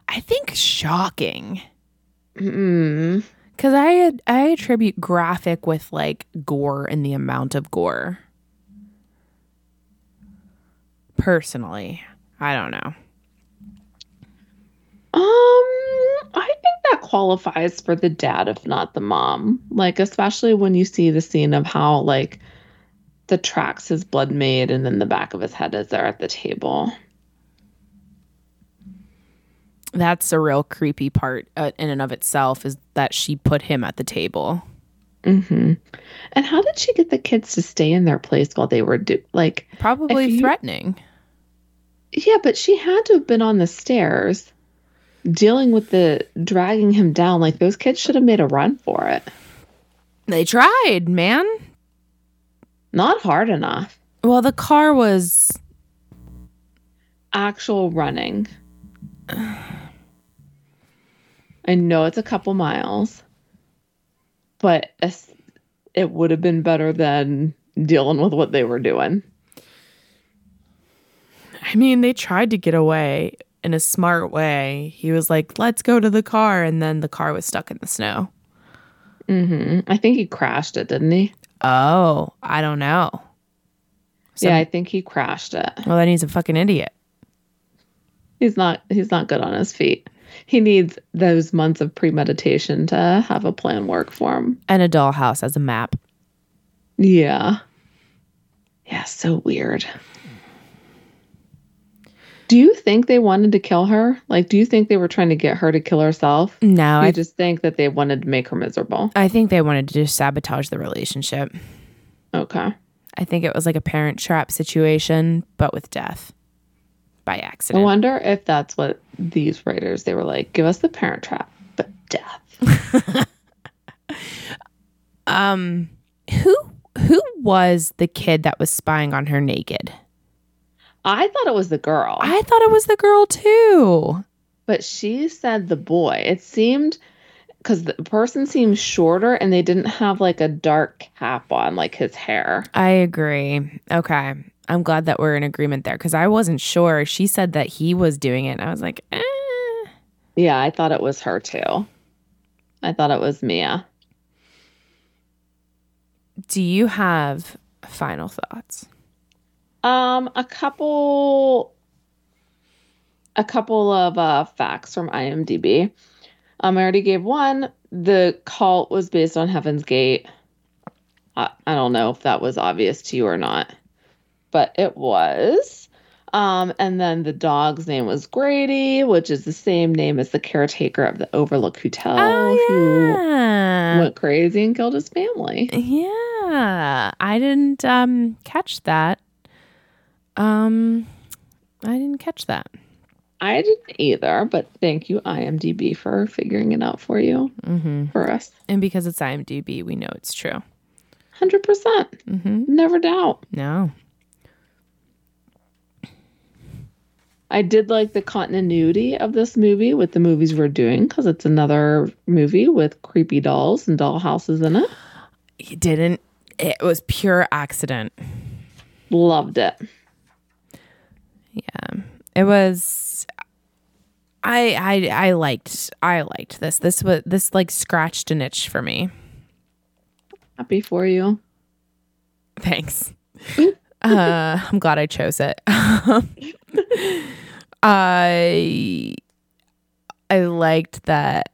I think shocking. Mm. Cause I I attribute graphic with like gore and the amount of gore. Personally, I don't know. Um, I think that qualifies for the dad, if not the mom. Like, especially when you see the scene of how, like, the tracks his blood made and then the back of his head is there at the table. That's a real creepy part uh, in and of itself is that she put him at the table. hmm And how did she get the kids to stay in their place while they were do like? Probably you- threatening. Yeah, but she had to have been on the stairs, dealing with the dragging him down. Like those kids should have made a run for it. They tried, man. Not hard enough. Well, the car was actual running. I know it's a couple miles, but it would have been better than dealing with what they were doing. I mean, they tried to get away in a smart way. He was like, "Let's go to the car," and then the car was stuck in the snow. Mm-hmm. I think he crashed it, didn't he? Oh, I don't know. Some- yeah, I think he crashed it. Well, then he's a fucking idiot. He's not. He's not good on his feet. He needs those months of premeditation to have a plan work for him. And a dollhouse as a map. Yeah. Yeah, so weird. Do you think they wanted to kill her? Like, do you think they were trying to get her to kill herself? No, I I just think that they wanted to make her miserable. I think they wanted to just sabotage the relationship. Okay. I think it was like a parent trap situation, but with death by accident. I accident. wonder if that's what these writers they were like, give us the parent trap, but death. Um, who who was the kid that was spying on her naked? I thought it was the girl, I thought it was the girl too. but she said the boy. It seemed because the person seemed shorter and they didn't have like a dark cap on, like his hair. I agree. Okay. I'm glad that we're in agreement there because I wasn't sure. She said that he was doing it. And I was like, eh. Yeah, I thought it was her too. I thought it was Mia. Do you have Final thoughts. Um, a couple, a couple of uh, facts from IMDb. Um, I already gave one. The cult was based on Heaven's Gate. I, I don't know if that was obvious to you or not, but it was. Um, and then the dog's name was Grady, which is the same name as the caretaker of the Overlook Hotel Oh, who went crazy and killed his family. Yeah. I didn't um catch that. Um I didn't catch that. I didn't either, but thank you, IMDb, for figuring it out for you, Mm-hmm. for us. And because it's IMDb, we know it's true. 100%. Mm-hmm. Never doubt. No. I did like the continuity of this movie with the movies we're doing because it's another movie with creepy dolls and dollhouses in it. You didn't. It was pure accident. Loved it. Yeah. It was I I I liked I liked this. This was this like scratched an itch for me. Happy for you. Thanks. uh, I'm glad I chose it. I I liked that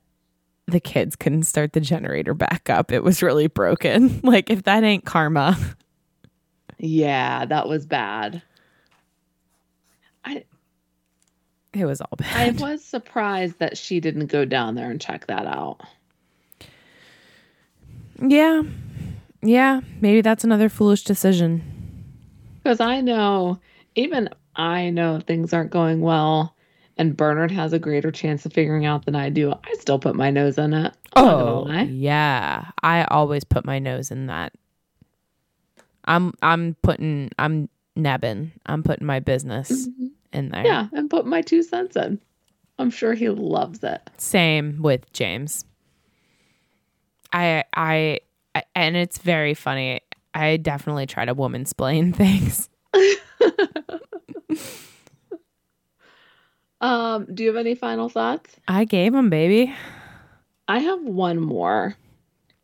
the kids couldn't start the generator back up. It was really broken. Like if that ain't karma. Yeah, that was bad. I It was all bad. I was surprised that she didn't go down there and check that out. yeah. Yeah. Maybe that's another foolish decision. Because I know, even I know things aren't going well, and Bernard has a greater chance of figuring out than I do. I still put my nose in it. I'm Oh, yeah. I always put my nose in that. I'm I'm putting I'm nebbing. I'm putting my business Mhm. In there. Yeah, and put my two cents in. I'm sure he loves it. Same with James. I I I- and it's very funny. I definitely try to woman splain things. Um, do you have any final thoughts? I gave him baby. I have one more.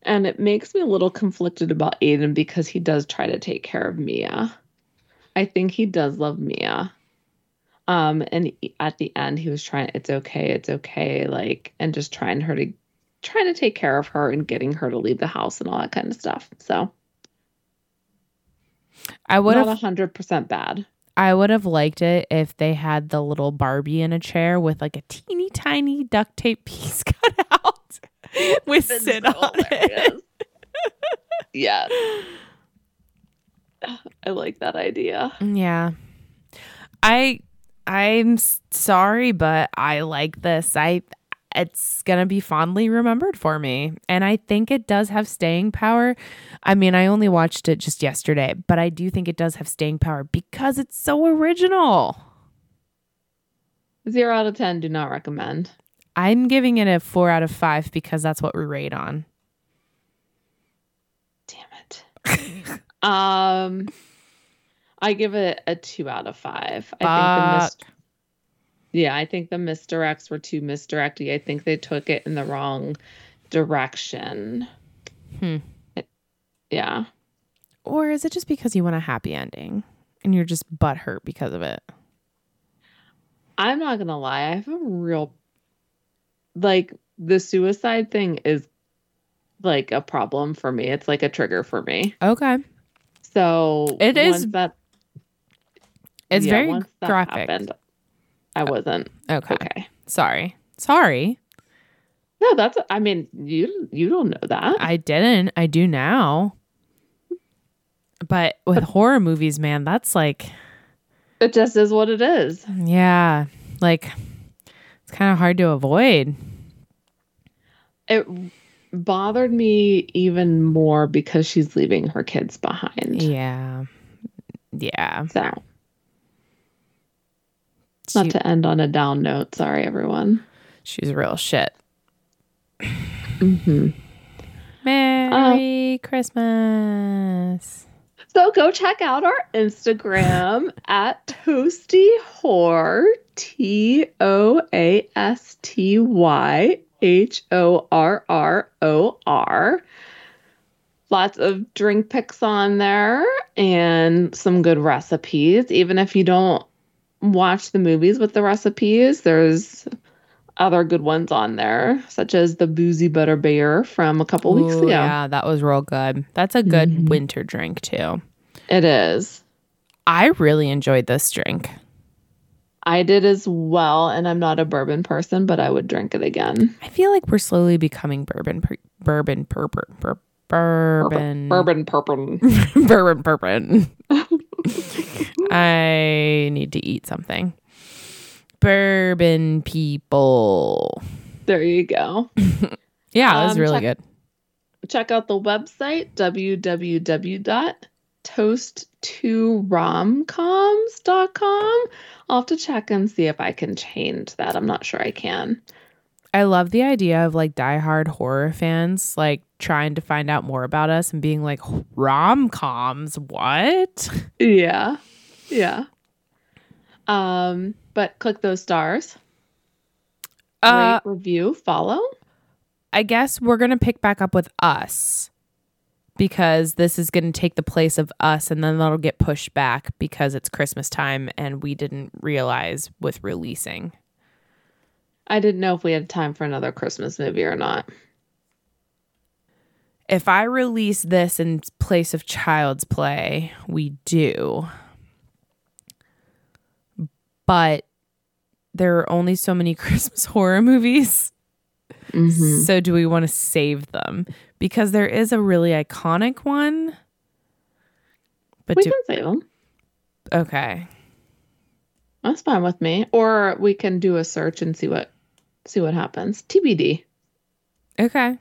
And it makes me a little conflicted about Aiden because he does try to take care of Mia. I think he does love Mia. Um, and at the end he was trying it's okay, it's okay, like and just trying her to trying to take care of her and getting her to leave the house and all that kind of stuff. So I would not have hundred percent bad. I would have liked it if they had the little Barbie in a chair with like a teeny tiny duct tape piece cut out with Been sit so on it. yes. I like that idea. Yeah. I I'm sorry but I like this. I it's going to be fondly remembered for me and I think it does have staying power. I mean, I only watched it just yesterday, but I do think it does have staying power because it's so original. Zero out of ten, do not recommend. I'm giving it a 4 out of 5 because that's what we rate on. Damn it. um, I give it a two out of five. I think the mis- yeah, I think the misdirects were too misdirecty. I think they took it in the wrong direction. Hmm. It- yeah. Or is it just because you want a happy ending and you're just butthurt because of it? I'm not gonna lie, I have a real like the suicide thing is like a problem for me. It's like a trigger for me. Okay. So It is that It's yeah, very graphic. happened, I wasn't Okay. okay. Sorry. Sorry. No, that's. I mean, you you don't know that. I didn't. I do now. But with horror movies, man, that's like, It just is what it is. yeah, like it's kind of hard to avoid. It bothered me even more because she's leaving her kids behind. Yeah. Yeah. So, not to end on a down note. Sorry, everyone. she's real shit. hmm Merry Christmas. So go check out our Instagram at Toasty Horror, T O A S T Y H O R R O R. lots of drink pics on there and some good recipes. Even if you don't watch the movies with the recipes, there's other good ones on there, such as the boozy butter beer from a couple weeks ago. Yeah, that was real good. That's a good Mhm. winter drink too. It is. I really enjoyed this drink. I did as well, and I'm not a bourbon person, but I would drink it again. I feel like we're slowly becoming bourbon, per- bourbon, bur- bur- bourbon, Bourbon, bourbon. bourbon, bourbon. I need to eat something. Bourbon people. there you go. Yeah, that was Um, really check- good. check out the website www.toasttoromcoms.com. I'll have to check and see if I can change that. I'm not sure I can. I love the idea of like diehard horror fans like trying to find out more about us and being like rom coms. What? Yeah. Yeah. Um, but click those stars. Uh, Rate, review, follow. I guess we're gonna pick back up with us because this is gonna take the place of us, and then that'll get pushed back because it's Christmas time and we didn't realize with releasing. I didn't know if we had time for another Christmas movie or not. If I release this in place of Child's Play, we do. But there are only so many Christmas horror movies. Mhm. So do we want to save them? Because there is a really iconic one. But We do, can save them. okay. That's fine with me. Or we can do a search and see what see what happens. TBD. Okay.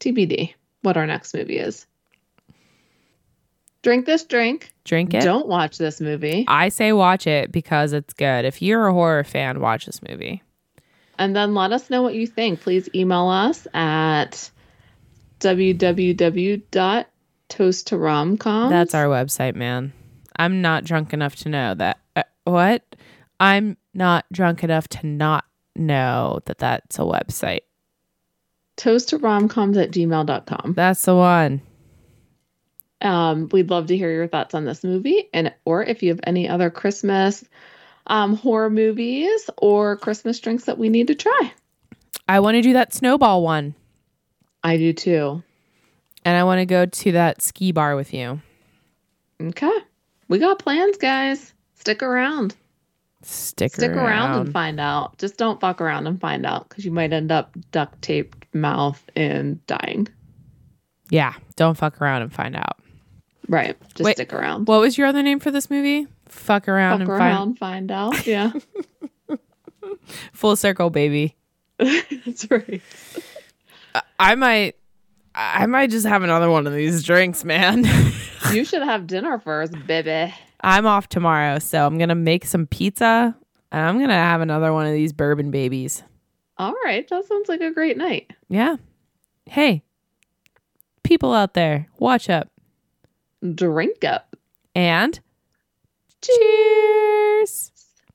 TBD. What our next movie is. Drink this drink. Drink it. Don't watch this movie. I say watch it because it's good. If you're a horror fan, watch this movie. And then let us know what you think. Please email us at www.toasttoromcoms. That's our website, man. I'm not drunk enough to know that. Uh, what? I'm not drunk enough to not know that that's a website. toasttoromcoms at gmail.com. That's the one. Um, we'd love to hear your thoughts on this movie and or if you have any other Christmas um, horror movies or Christmas drinks that we need to try. I want to do that snowball one. I do too. And I want to go to that ski bar with you. Okay. We got plans, guys. Stick around. Stick, Stick around. around. and find out. Just don't fuck around and find out because you might end up duct taped mouth and dying. yeah, don't fuck around and find out. Right. Just Wait, stick around. What was your other name for this movie? Fuck around fuck and around, find out. Yeah. full circle, baby. That's right. I might, I might just have another one of these drinks, man. You should have dinner first, baby. I'm off tomorrow, so I'm gonna make some pizza and I'm gonna have another one of these bourbon babies. All right. That sounds like a great night. Yeah. Hey, people out there, watch up Drink up. and cheers.